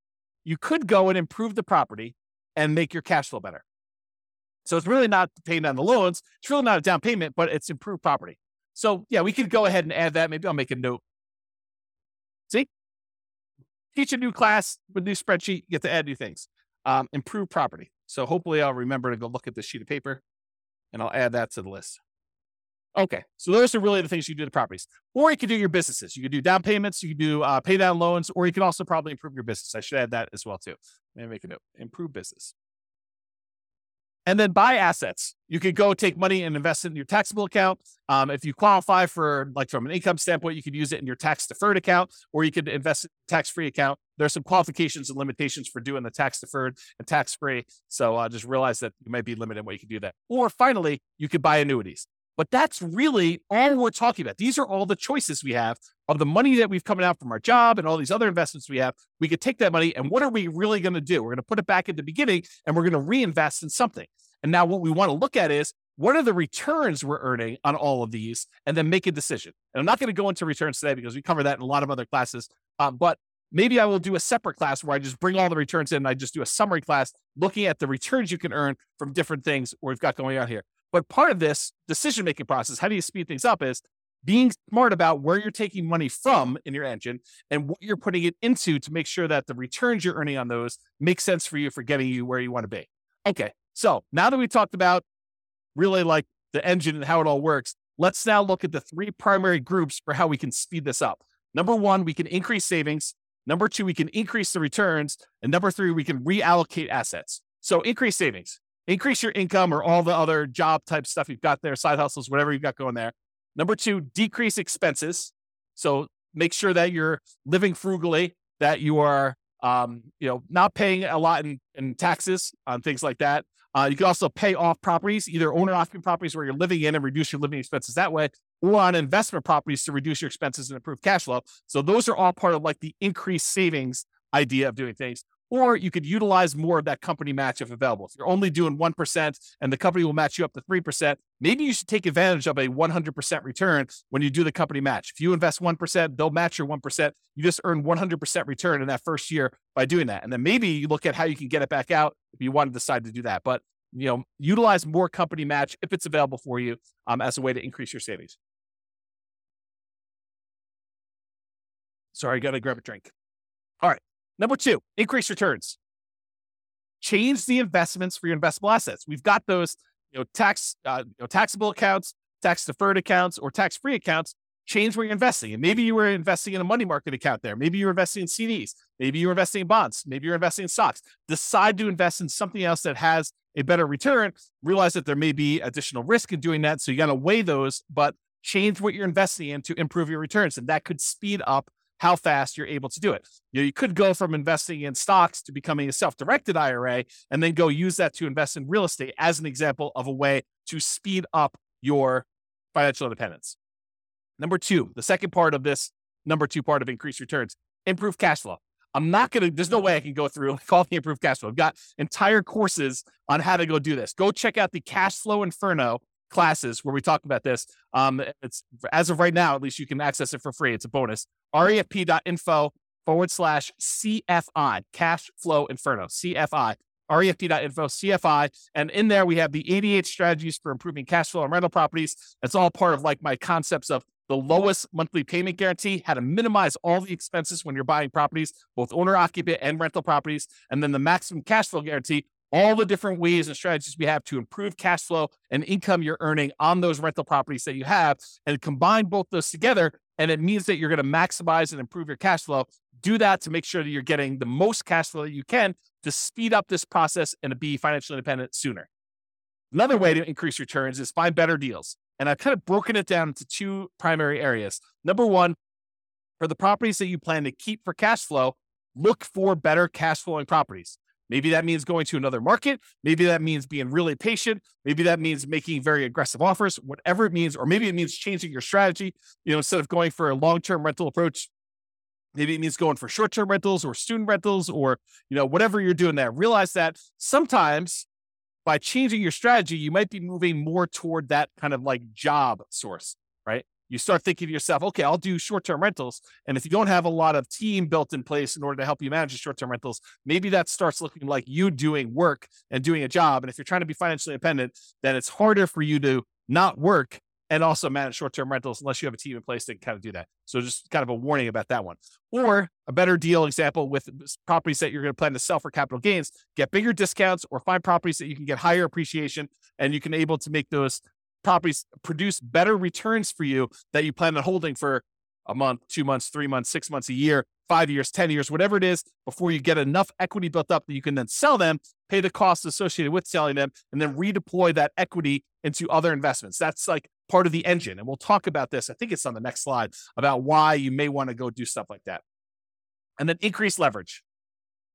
You could go and improve the property and make your cash flow better. So it's really not paying down the loans. It's really not a down payment, but it's improved property. So yeah, we could go ahead and add that. Maybe I'll make a note. See, teach a new class with new spreadsheet, get to add new things. Um, improve property. So hopefully I'll remember to go look at this sheet of paper and I'll add that to the list. Okay, so those are really the things you do to properties. Or you could do your businesses. You could do down payments, you could do uh, pay down loans, or you can also probably improve your business. I should add that as well too. Me make a note. Improve business. And then buy assets. You could go take money and invest it in your taxable account. Um, if you qualify for, like, from an income standpoint, you could use it in your tax deferred account, or you could invest in tax free account. There's some qualifications and limitations for doing the tax deferred and tax free. So uh, just realize that you might be limited in what you can do that. Or finally, you could buy annuities. But that's really all we're talking about. These are all the choices we have of the money that we've coming out from our job and all these other investments we have. We could take that money and what are we really going to do? We're going to put it back at the beginning and we're going to reinvest in something. And now what we want to look at is what are the returns we're earning on all of these and then make a decision. And I'm not going to go into returns today because we cover that in a lot of other classes. Um, but maybe I will do a separate class where I just bring all the returns in and I just do a summary class looking at the returns you can earn from different things we've got going on here. But part of this decision making process, how do you speed things up, is being smart about where you're taking money from in your engine and what you're putting it into to make sure that the returns you're earning on those make sense for you for getting you where you want to be. Okay, so now that we talked about really like the engine and how it all works, let's now look at the three primary groups for how we can speed this up. Number one, we can increase savings. Number two, we can increase the returns. And number three, we can reallocate assets. So increase savings increase your income or all the other job type stuff you've got there, side hustles, whatever you've got going there. Number two, decrease expenses. So make sure that you're living frugally, that you are, um, you know, not paying a lot in, in taxes on things like that. Uh, you can also pay off properties, either owner occupied properties where you're living in and reduce your living expenses that way, or on investment properties to reduce your expenses and improve cash flow. So those are all part of like the increased savings idea of doing things or you could utilize more of that company match if available. If you're only doing 1% and the company will match you up to 3%, maybe you should take advantage of a 100% return when you do the company match. If you invest 1%, they'll match your 1%. You just earn 100% return in that first year by doing that. And then maybe you look at how you can get it back out if you want to decide to do that. But you know, utilize more company match if it's available for you um, as a way to increase your savings. Sorry, I got to grab a drink. All right. Number two, increase returns. Change the investments for your investable assets. We've got those, you know, tax, uh, you know, taxable accounts, tax deferred accounts, or tax free accounts. Change where you're investing. And maybe you were investing in a money market account there. Maybe you're investing in CDs. Maybe you're investing in bonds. Maybe you're investing in stocks. Decide to invest in something else that has a better return. Realize that there may be additional risk in doing that. So you got to weigh those, but change what you're investing in to improve your returns. And that could speed up how fast you're able to do it. You, know, you could go from investing in stocks to becoming a self directed IRA and then go use that to invest in real estate as an example of a way to speed up your financial independence. Number two, the second part of this number two part of increased returns, improve cash flow. I'm not going to, there's no way I can go through [LAUGHS] all the improved cash flow. I've got entire courses on how to go do this. Go check out the Cash Flow Inferno classes where we talk about this. Um, it's as of right now, at least you can access it for free. It's a bonus. refp.info forward slash CFI, cash flow inferno, CFI, refp.info, CFI. And in there, we have the 88 strategies for improving cash flow on rental properties. It's all part of like my concepts of the lowest monthly payment guarantee, how to minimize all the expenses when you're buying properties, both owner occupant and rental properties, and then the maximum cash flow guarantee, all the different ways and strategies we have to improve cash flow and income you're earning on those rental properties that you have, and combine both those together. And it means that you're going to maximize and improve your cash flow. Do that to make sure that you're getting the most cash flow that you can to speed up this process and to be financially independent sooner. Another way to increase returns is find better deals. And I've kind of broken it down into two primary areas. Number one, for the properties that you plan to keep for cash flow, look for better cash flowing properties. Maybe that means going to another market. Maybe that means being really patient. Maybe that means making very aggressive offers, whatever it means. Or maybe it means changing your strategy. You know, instead of going for a long term rental approach, maybe it means going for short term rentals or student rentals or, you know, whatever you're doing there. Realize that sometimes by changing your strategy, you might be moving more toward that kind of like job source? You start thinking to yourself, okay, I'll do short term rentals. And if you don't have a lot of team built in place in order to help you manage the short term rentals, maybe that starts looking like you doing work and doing a job. And if you're trying to be financially independent, then it's harder for you to not work and also manage short-term rentals unless you have a team in place that can kind of do that. So just kind of a warning about that one. Or a better deal example with properties that you're going to plan to sell for capital gains, get bigger discounts or find properties that you can get higher appreciation and you can able to make those properties produce better returns for you that you plan on holding for a month, two months, three months, six months, a year, five years, 10 years, whatever it is, before you get enough equity built up that you can then sell them, pay the costs associated with selling them, and then redeploy that equity into other investments. That's like part of the engine. And we'll talk about this. I think it's on the next slide about why you may want to go do stuff like that. And then increase leverage.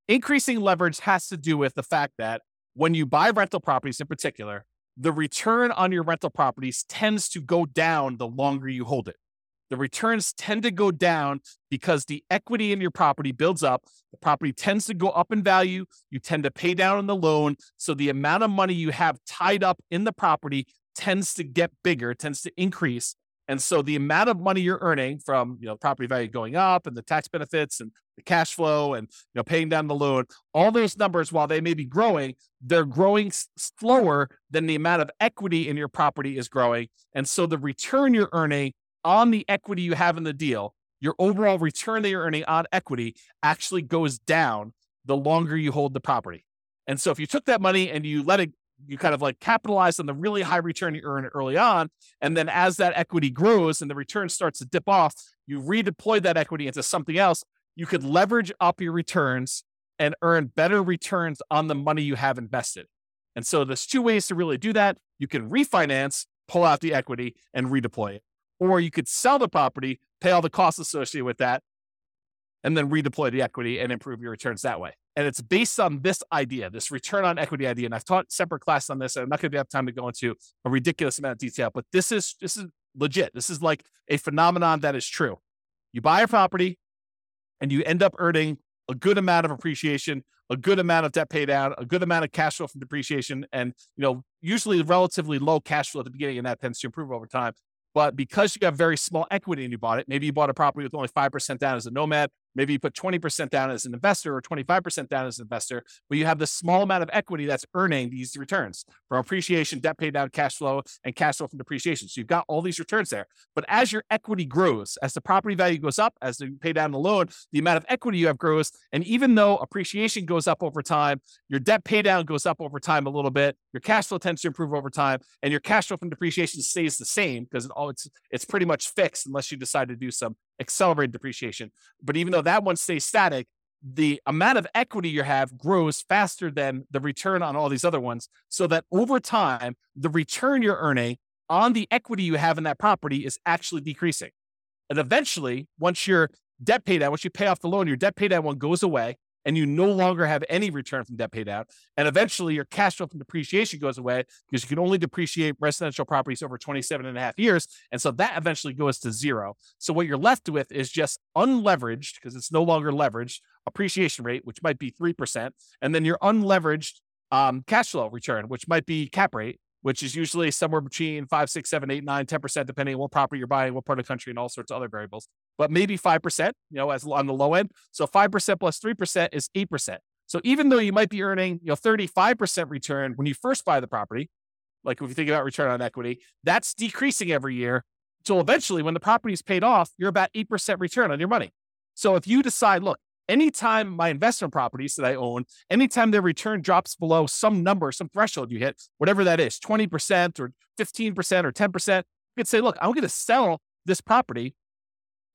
Increasing leverage has to do with the fact that when you buy rental properties in particular, the return on your rental properties tends to go down the longer you hold it. The returns tend to go down because the equity in your property builds up. The property tends to go up in value. You tend to pay down on the loan. So the amount of money you have tied up in the property tends to get bigger, tends to increase. And so the amount of money you're earning from, you know, property value going up and the tax benefits and the cash flow and, you know, paying down the loan, all those numbers, while they may be growing, they're growing slower than the amount of equity in your property is growing. And so the return you're earning on the equity you have in the deal, your overall return that you're earning on equity actually goes down the longer you hold the property. And so if you took that money and you let it you kind of like capitalize on the really high return you earn early on. And then as that equity grows and the return starts to dip off, you redeploy that equity into something else. You could leverage up your returns and earn better returns on the money you have invested. And so there's two ways to really do that. You can refinance, pull out the equity, and redeploy it. Or you could sell the property, pay all the costs associated with that, and then redeploy the equity and improve your returns that way. And it's based on this idea, this return on equity idea. And I've taught separate class on this. And I'm not going to have time to go into a ridiculous amount of detail, but this is this is legit. This is like a phenomenon that is true. You buy a property and you end up earning a good amount of appreciation, a good amount of debt pay down, a good amount of cash flow from depreciation, and you know, usually relatively low cash flow at the beginning, and that tends to improve over time. But because you have very small equity and you bought it, maybe you bought a property with only 5% down as a nomad, maybe you put 20% down as an investor or 25% down as an investor, but you have this small amount of equity that's earning these returns from appreciation, debt pay down, cash flow, and cash flow from depreciation. So you've got all these returns there. But as your equity grows, as the property value goes up, as you pay down the loan, the amount of equity you have grows. And even though appreciation goes up over time, your debt pay down goes up over time a little bit, your cash flow tends to improve over time, and your cash flow from depreciation stays the same because it all it's it's pretty much fixed unless you decide to do some accelerated depreciation. But even though that one stays static, the amount of equity you have grows faster than the return on all these other ones. So that over time, the return you're earning on the equity you have in that property is actually decreasing. And eventually, once your debt pay down, once you pay off the loan, your debt pay down one goes away and you no longer have any return from debt paid out. And eventually your cash flow from depreciation goes away because you can only depreciate residential properties over 27 and a half years. And so that eventually goes to zero. So what you're left with is just unleveraged because it's no longer leveraged appreciation rate, which might be 3%. And then your unleveraged um, cash flow return, which might be cap rate, which is usually somewhere between five, six, seven, eight, nine, 10%, depending on what property you're buying, what part of the country, and all sorts of other variables. But maybe 5%, you know, as on the low end. So 5% plus 3% is 8%. So even though you might be earning, you know, 35% return when you first buy the property, like if you think about return on equity, that's decreasing every year So eventually, when the property is paid off, you're about 8% return on your money. So if you decide, look, anytime my investment properties that I own, anytime their return drops below some number, some threshold you hit, whatever that is, 20% or 15% or 10%, you could say, look, I'm going to sell this property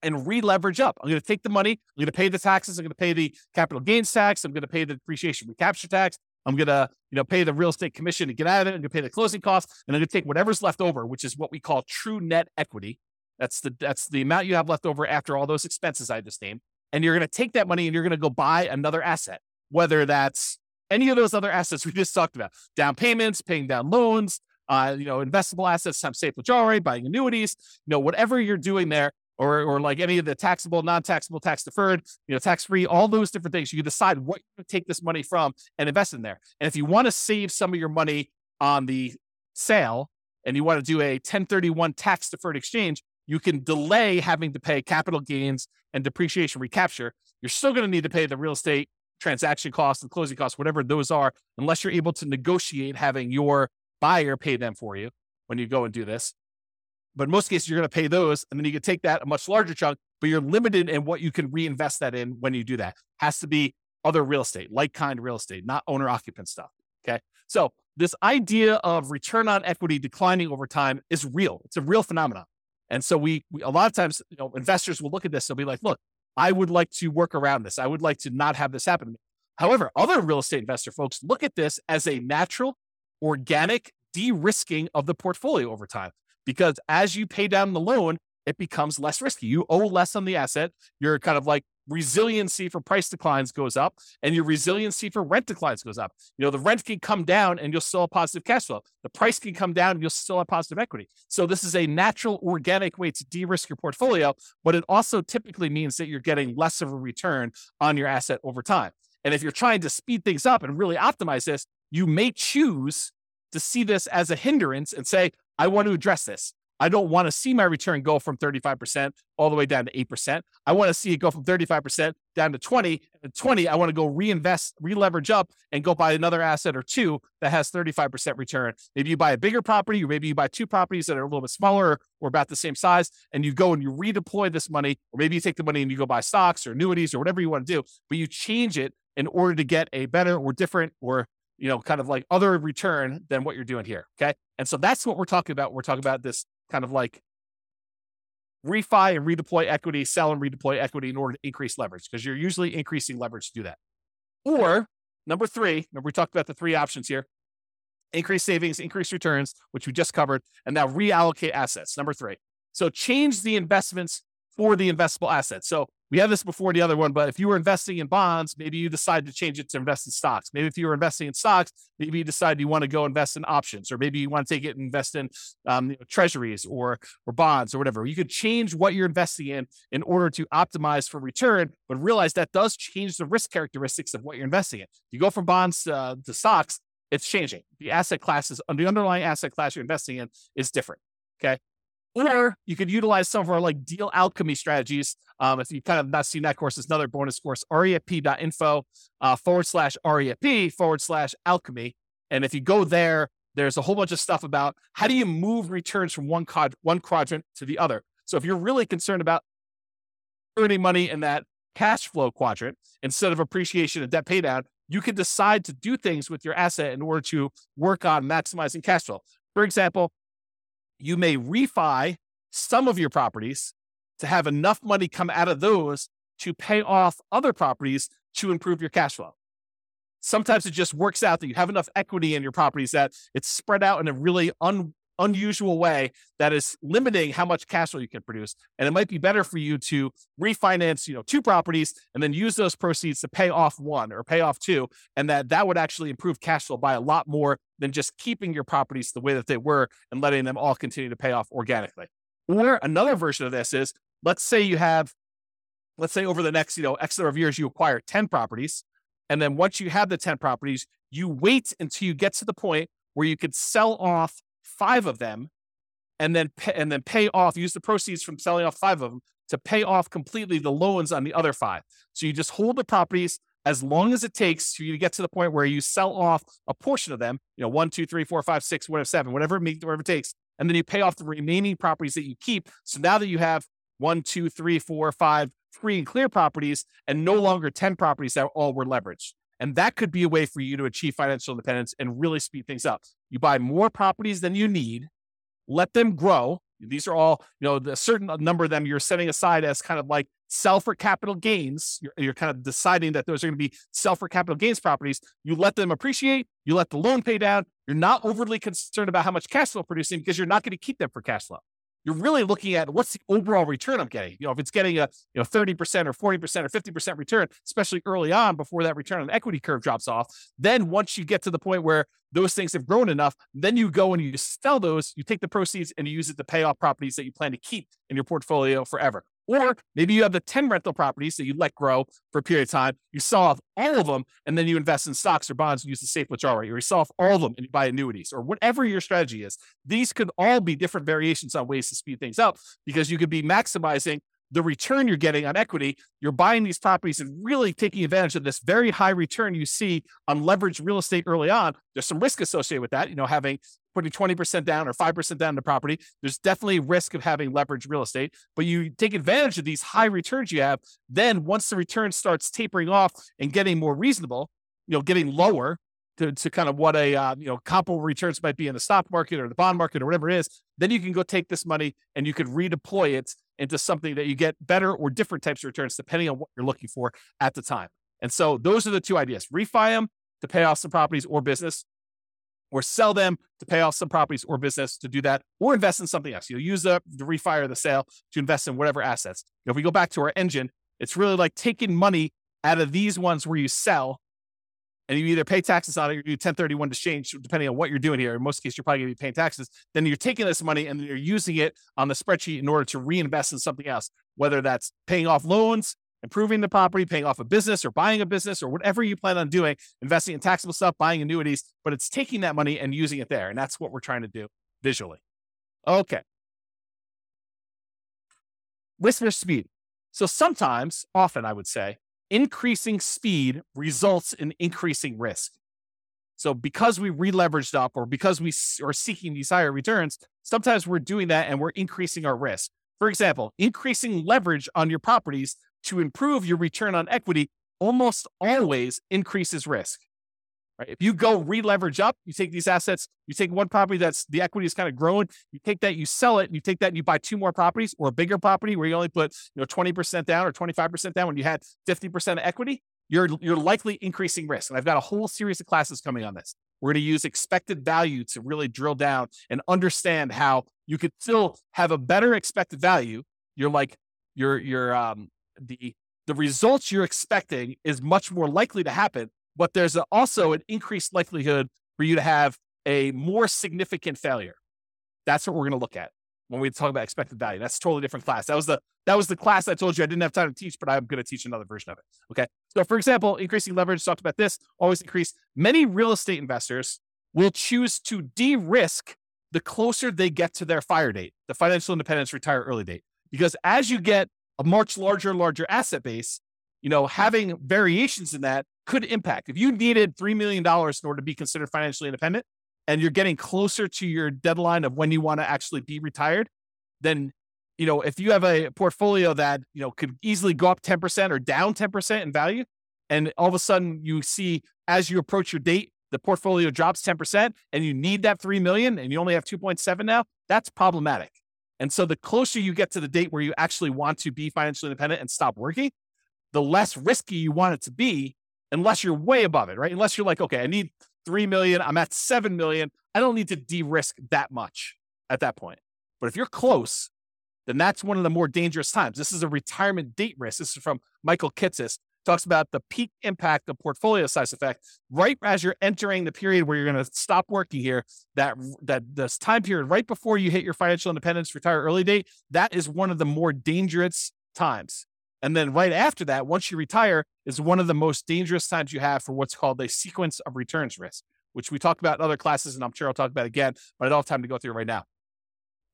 and re-leverage up. I'm going to take the money. I'm going to pay the taxes. I'm going to pay the capital gains tax. I'm going to pay the depreciation recapture tax. I'm going to, you know, pay the real estate commission to get out of it. I'm going to pay the closing costs, and I'm going to take whatever's left over, which is what we call true net equity. That's the that's the amount you have left over after all those expenses I just named. And you're going to take that money and you're going to go buy another asset, whether that's any of those other assets we just talked about, down payments, paying down loans, uh, you know, investable assets, some safe majority, buying annuities, you know, whatever you're doing there, or or like any of the taxable, non-taxable, tax deferred, you know, tax free, all those different things. You can decide what to take this money from and invest in there. And if you want to save some of your money on the sale and you want to do a 1031 tax deferred exchange, you can delay having to pay capital gains and depreciation recapture. You're still going to need to pay the real estate transaction costs and closing costs, whatever those are, unless you're able to negotiate having your buyer pay them for you when you go and do this. But in most cases, you're going to pay those, and then you can take that a much larger chunk, but you're limited in what you can reinvest that in when you do that. Has to be other real estate, like kind real estate, not owner occupant stuff. Okay. So this idea of return on equity declining over time is real. It's a real phenomenon. And so we, we, a lot of times, you know, investors will look at this. They'll be like, look, I would like to work around this. I would like to not have this happen. However, other real estate investor folks look at this as a natural, organic de-risking of the portfolio over time. Because as you pay down the loan, it becomes less risky. You owe less on the asset. You're kind of like resiliency for price declines goes up and your resiliency for rent declines goes up. You know, the rent can come down and you'll still have positive cash flow. The price can come down and you'll still have positive equity. So this is a natural organic way to de-risk your portfolio, but it also typically means that you're getting less of a return on your asset over time. And if you're trying to speed things up and really optimize this, you may choose to see this as a hindrance and say, I want to address this. I don't want to see my return go from 35% all the way down to 8%. I want to see it go from 35% down to 20. And 20, I want to go reinvest, re-leverage up and go buy another asset or two that has 35% return. Maybe you buy a bigger property, or maybe you buy two properties that are a little bit smaller or about the same size, and you go and you redeploy this money, or maybe you take the money and you go buy stocks or annuities or whatever you want to do, but you change it in order to get a better or different or you know, kind of like other return than what you're doing here. Okay. And so that's what we're talking about. We're talking about this kind of like refi and redeploy equity, sell and redeploy equity in order to increase leverage because you're usually increasing leverage to do that. Or number three, remember we talked about the three options here increase savings, increase returns, which we just covered, and now reallocate assets. Number three. So change the investments for the investable assets. So we had this before the other one, but if you were investing in bonds, maybe you decide to change it to invest in stocks. Maybe if you were investing in stocks, maybe you decide you want to go invest in options, or maybe you want to take it and invest in um, you know, treasuries or or bonds or whatever. You could change what you're investing in in order to optimize for return, but realize that does change the risk characteristics of what you're investing in. You go from bonds uh, to stocks, it's changing. The asset classes, the underlying asset class you're investing in is different. Okay. Or you could utilize some of our like deal alchemy strategies. Um, if you've kind of not seen that course, it's another bonus course, refp.info uh, forward slash REFP forward slash alchemy. And if you go there, there's a whole bunch of stuff about how do you move returns from one, quad- one quadrant to the other. So if you're really concerned about earning money in that cash flow quadrant instead of appreciation and debt paydown, you can decide to do things with your asset in order to work on maximizing cash flow. For example, you may refi some of your properties to have enough money come out of those to pay off other properties to improve your cash flow. Sometimes it just works out that you have enough equity in your properties that it's spread out in a really un, unusual way that is limiting how much cash flow you can produce. And it might be better for you to refinance, you know, two properties and then use those proceeds to pay off one or pay off two. And that that would actually improve cash flow by a lot more than just keeping your properties the way that they were and letting them all continue to pay off organically. Or another version of this is let's say you have, let's say over the next, you know, X number of years, you acquire 10 properties. And then once you have the 10 properties, you wait until you get to the point where you could sell off five of them and then pay, and then pay off use the proceeds from selling off five of them to pay off completely the loans on the other five so you just hold the properties as long as it takes for you to get to the point where you sell off a portion of them, you know, one, two, three, four, five, six, whatever, seven, whatever it, makes, whatever it takes, and then you pay off the remaining properties that you keep. So now that you have one, two, three, four, five free and clear properties, and no longer 10 properties that all were leveraged. And that could be a way for you to achieve financial independence and really speed things up. You buy more properties than you need, let them grow. These are all, you know, a certain number of them you're setting aside as kind of like sell for capital gains. You're, you're kind of deciding that those are going to be sell for capital gains properties. You let them appreciate, you let the loan pay down. You're not overly concerned about how much cash flow producing because you're not going to keep them for cash flow you're really looking at what's the overall return I'm getting. You know, if it's getting a you know 30% or 40% or 50% return, especially early on before that return on equity curve drops off, then once you get to the point where those things have grown enough, then you go and you sell those, you take the proceeds and you use it to pay off properties that you plan to keep in your portfolio forever. Or maybe you have the 10 rental properties that you let grow for a period of time. You sell off all of them and then you invest in stocks or bonds and use the safe withdrawal rate, or you sell off all of them and you buy annuities, or whatever your strategy is. These could all be different variations on ways to speed things up because you could be maximizing the return you're getting on equity, you're buying these properties and really taking advantage of this very high return you see on leveraged real estate early on. There's some risk associated with that, you know, having putting 20% down or 5% down the property. There's definitely risk of having leveraged real estate, but you take advantage of these high returns you have. Then once the return starts tapering off and getting more reasonable, you know, getting lower to, to kind of what a uh, you know comparable returns might be in the stock market or the bond market or whatever it is, then you can go take this money and you could redeploy it into something that you get better or different types of returns depending on what you're looking for at the time. And so those are the two ideas: refi them to pay off some properties or business, or sell them to pay off some properties or business to do that, or invest in something else. You'll use the, the refi or the sale to invest in whatever assets. If we go back to our engine, it's really like taking money out of these ones where you sell and you either pay taxes on it or you do 1031 exchange, depending on what you're doing here. In most cases, you're probably going to be paying taxes. Then you're taking this money and you're using it on the spreadsheet in order to reinvest in something else, whether that's paying off loans, improving the property, paying off a business or buying a business or whatever you plan on doing, investing in taxable stuff, buying annuities, but it's taking that money and using it there. And that's what we're trying to do visually. Okay. Listener speed. So sometimes, often I would say, increasing speed results in increasing risk. So because we re-leveraged up or because we are seeking these higher returns, sometimes we're doing that and we're increasing our risk. For example, increasing leverage on your properties to improve your return on equity almost always increases risk. Right? If you go re-leverage up, you take these assets, you take one property that's the equity is kind of growing, you take that, you sell it, you take that and you buy two more properties or a bigger property where you only put you know 20% down or 25% down when you had 50% of equity, you're you're likely increasing risk. And I've got a whole series of classes coming on this. We're going to use expected value to really drill down and understand how you could still have a better expected value. You're like your your um the the results you're expecting is much more likely to happen, but there's a, also an increased likelihood for you to have a more significant failure. That's what we're going to look at when we talk about expected value. That's a totally different class. That was the that was the class I told you I didn't have time to teach, but I'm going to teach another version of it. Okay. So, for example, increasing leverage. Talked about this. Always increase. Many real estate investors will choose to de-risk the closer they get to their fire date, the financial independence retire early date, because as you get a much larger, larger asset base, you know, having variations in that could impact. If you needed $3 million in order to be considered financially independent and you're getting closer to your deadline of when you want to actually be retired, then, you know, if you have a portfolio that, you know, could easily go up 10% or down 10% in value, and all of a sudden you see as you approach your date, the portfolio drops 10% and you need that 3 million and you only have 2.7 now, that's problematic. And so the closer you get to the date where you actually want to be financially independent and stop working, the less risky you want it to be, unless you're way above it, right? Unless you're like, okay, I need 3 million, I'm at 7 million. I don't need to de risk that much at that point. But if you're close, then that's one of the more dangerous times. This is a retirement date risk. This is from Michael Kitces talks about the peak impact of portfolio size effect right as you're entering the period where you're going to stop working here that that this time period right before you hit your financial independence retire early date that is one of the more dangerous times. And then right after that once you retire is one of the most dangerous times you have for what's called a sequence of returns risk which we talked about in other classes and i'm sure i'll talk about it again but i don't have time to go through right now.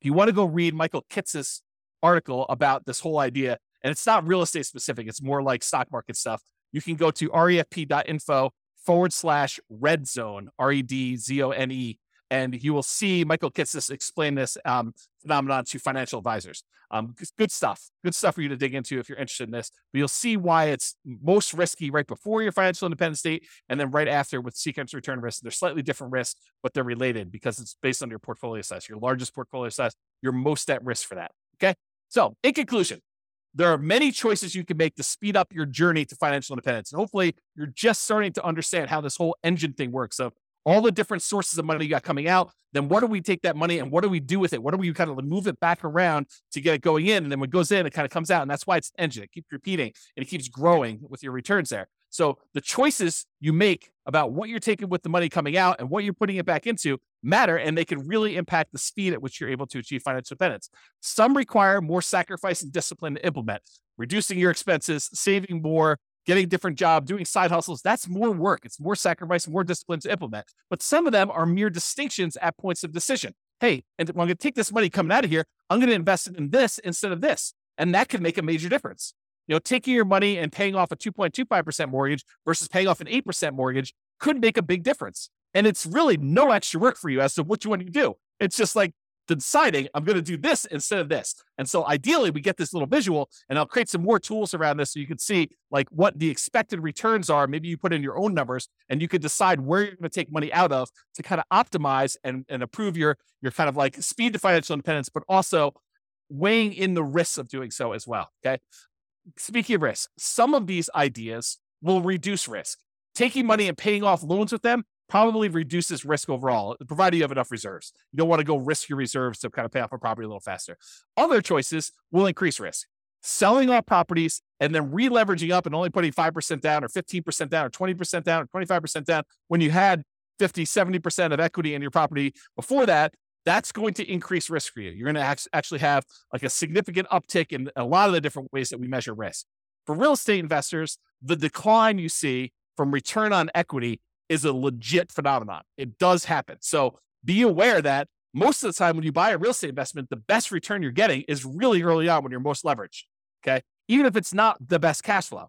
If you want to go read michael Kitces' article about this whole idea and it's not real estate specific. It's more like stock market stuff. you can go to refp.info forward slash red zone, R E D Z O N E, and you will see Michael Kitces explain this um, phenomenon to financial advisors. Um, good stuff. Good stuff for you to dig into if you're interested in this. But you'll see why it's most risky right before your financial independence date and then right after with sequence return risk. They're slightly different risks, but they're related because it's based on your portfolio size. Your largest portfolio size, you're most at risk for that. Okay. So, in conclusion, there are many choices you can make to speed up your journey to financial independence. And hopefully, you're just starting to understand how this whole engine thing works of all the different sources of money you got coming out. Then what do we take that money and what do we do with it? What do we kind of move it back around to get it going in? And then when it goes in, it kind of comes out. And that's why it's an engine. It keeps repeating and it keeps growing with your returns there. So the choices you make about what you're taking with the money coming out and what you're putting it back into matter, and they can really impact the speed at which you're able to achieve financial independence. Some require more sacrifice and discipline to implement, reducing your expenses, saving more, getting a different job, doing side hustles, that's more work. It's more sacrifice, more discipline to implement. But some of them are mere distinctions at points of decision. Hey, and I'm going to take this money coming out of here. I'm going to invest it in this instead of this. And that can make a major difference. You know, taking your money and paying off a 2.25% mortgage versus paying off an 8% mortgage could make a big difference. And it's really no extra work for you as to what you want to do. It's just like deciding I'm going to do this instead of this. And so ideally we get this little visual and I'll create some more tools around this so you can see like what the expected returns are. Maybe you put in your own numbers and you could decide where you're going to take money out of to kind of optimize and, and improve your, your kind of like speed to financial independence, but also weighing in the risks of doing so as well. Okay. Speaking of risk, some of these ideas will reduce risk. Taking money and paying off loans with them probably reduces risk overall, provided you have enough reserves. You don't want to go risk your reserves to kind of pay off a property a little faster. Other choices will increase risk. Selling off properties and then re-leveraging up and only putting 5% down or 15% down or 20% down or 25% down when you had 50, 70% of equity in your property before that, that's going to increase risk for you. You're going to actually have like a significant uptick in a lot of the different ways that we measure risk. For real estate investors, the decline you see from return on equity is a legit phenomenon. It does happen. So be aware that most of the time when you buy a real estate investment, the best return you're getting is really early on when you're most leveraged. Okay. Even if it's not the best cash flow.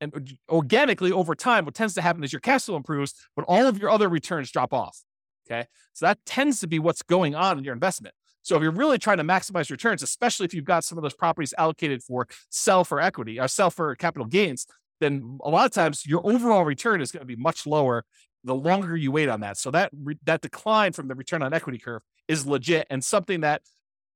And organically over time, what tends to happen is your cash flow improves, but all of your other returns drop off. Okay. So that tends to be what's going on in your investment. So if you're really trying to maximize returns, especially if you've got some of those properties allocated for sell for equity or sell for capital gains, then a lot of times your overall return is going to be much lower the longer you wait on that. So that re- that decline from the return on equity curve is legit and something that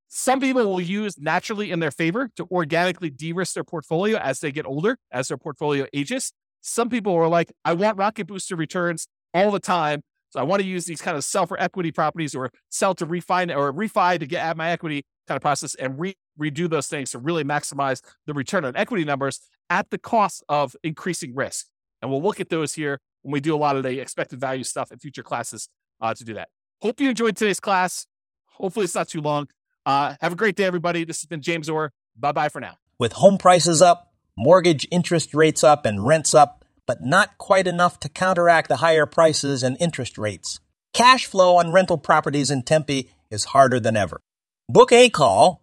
some people will use naturally in their favor to organically de-risk their portfolio as they get older, as their portfolio ages. Some people are like, I want rocket booster returns all the time. So I want to use these kind of sell for equity properties or sell to refine or refi to get at my equity kind of process and re- redo those things to really maximize the return on equity numbers at the cost of increasing risk. And we'll look at those here when we do a lot of the expected value stuff in future classes uh, to do that. Hope you enjoyed today's class. Hopefully, it's not too long. Uh, have a great day, everybody. This has been James Orr. Bye bye for now. With home prices up, mortgage interest rates up, and rents up, but not quite enough to counteract the higher prices and interest rates. Cash flow on rental properties in Tempe is harder than ever. Book a call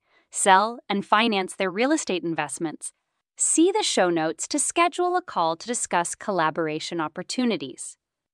sell, and finance their real estate investments See the show notes to schedule a call to discuss collaboration opportunities.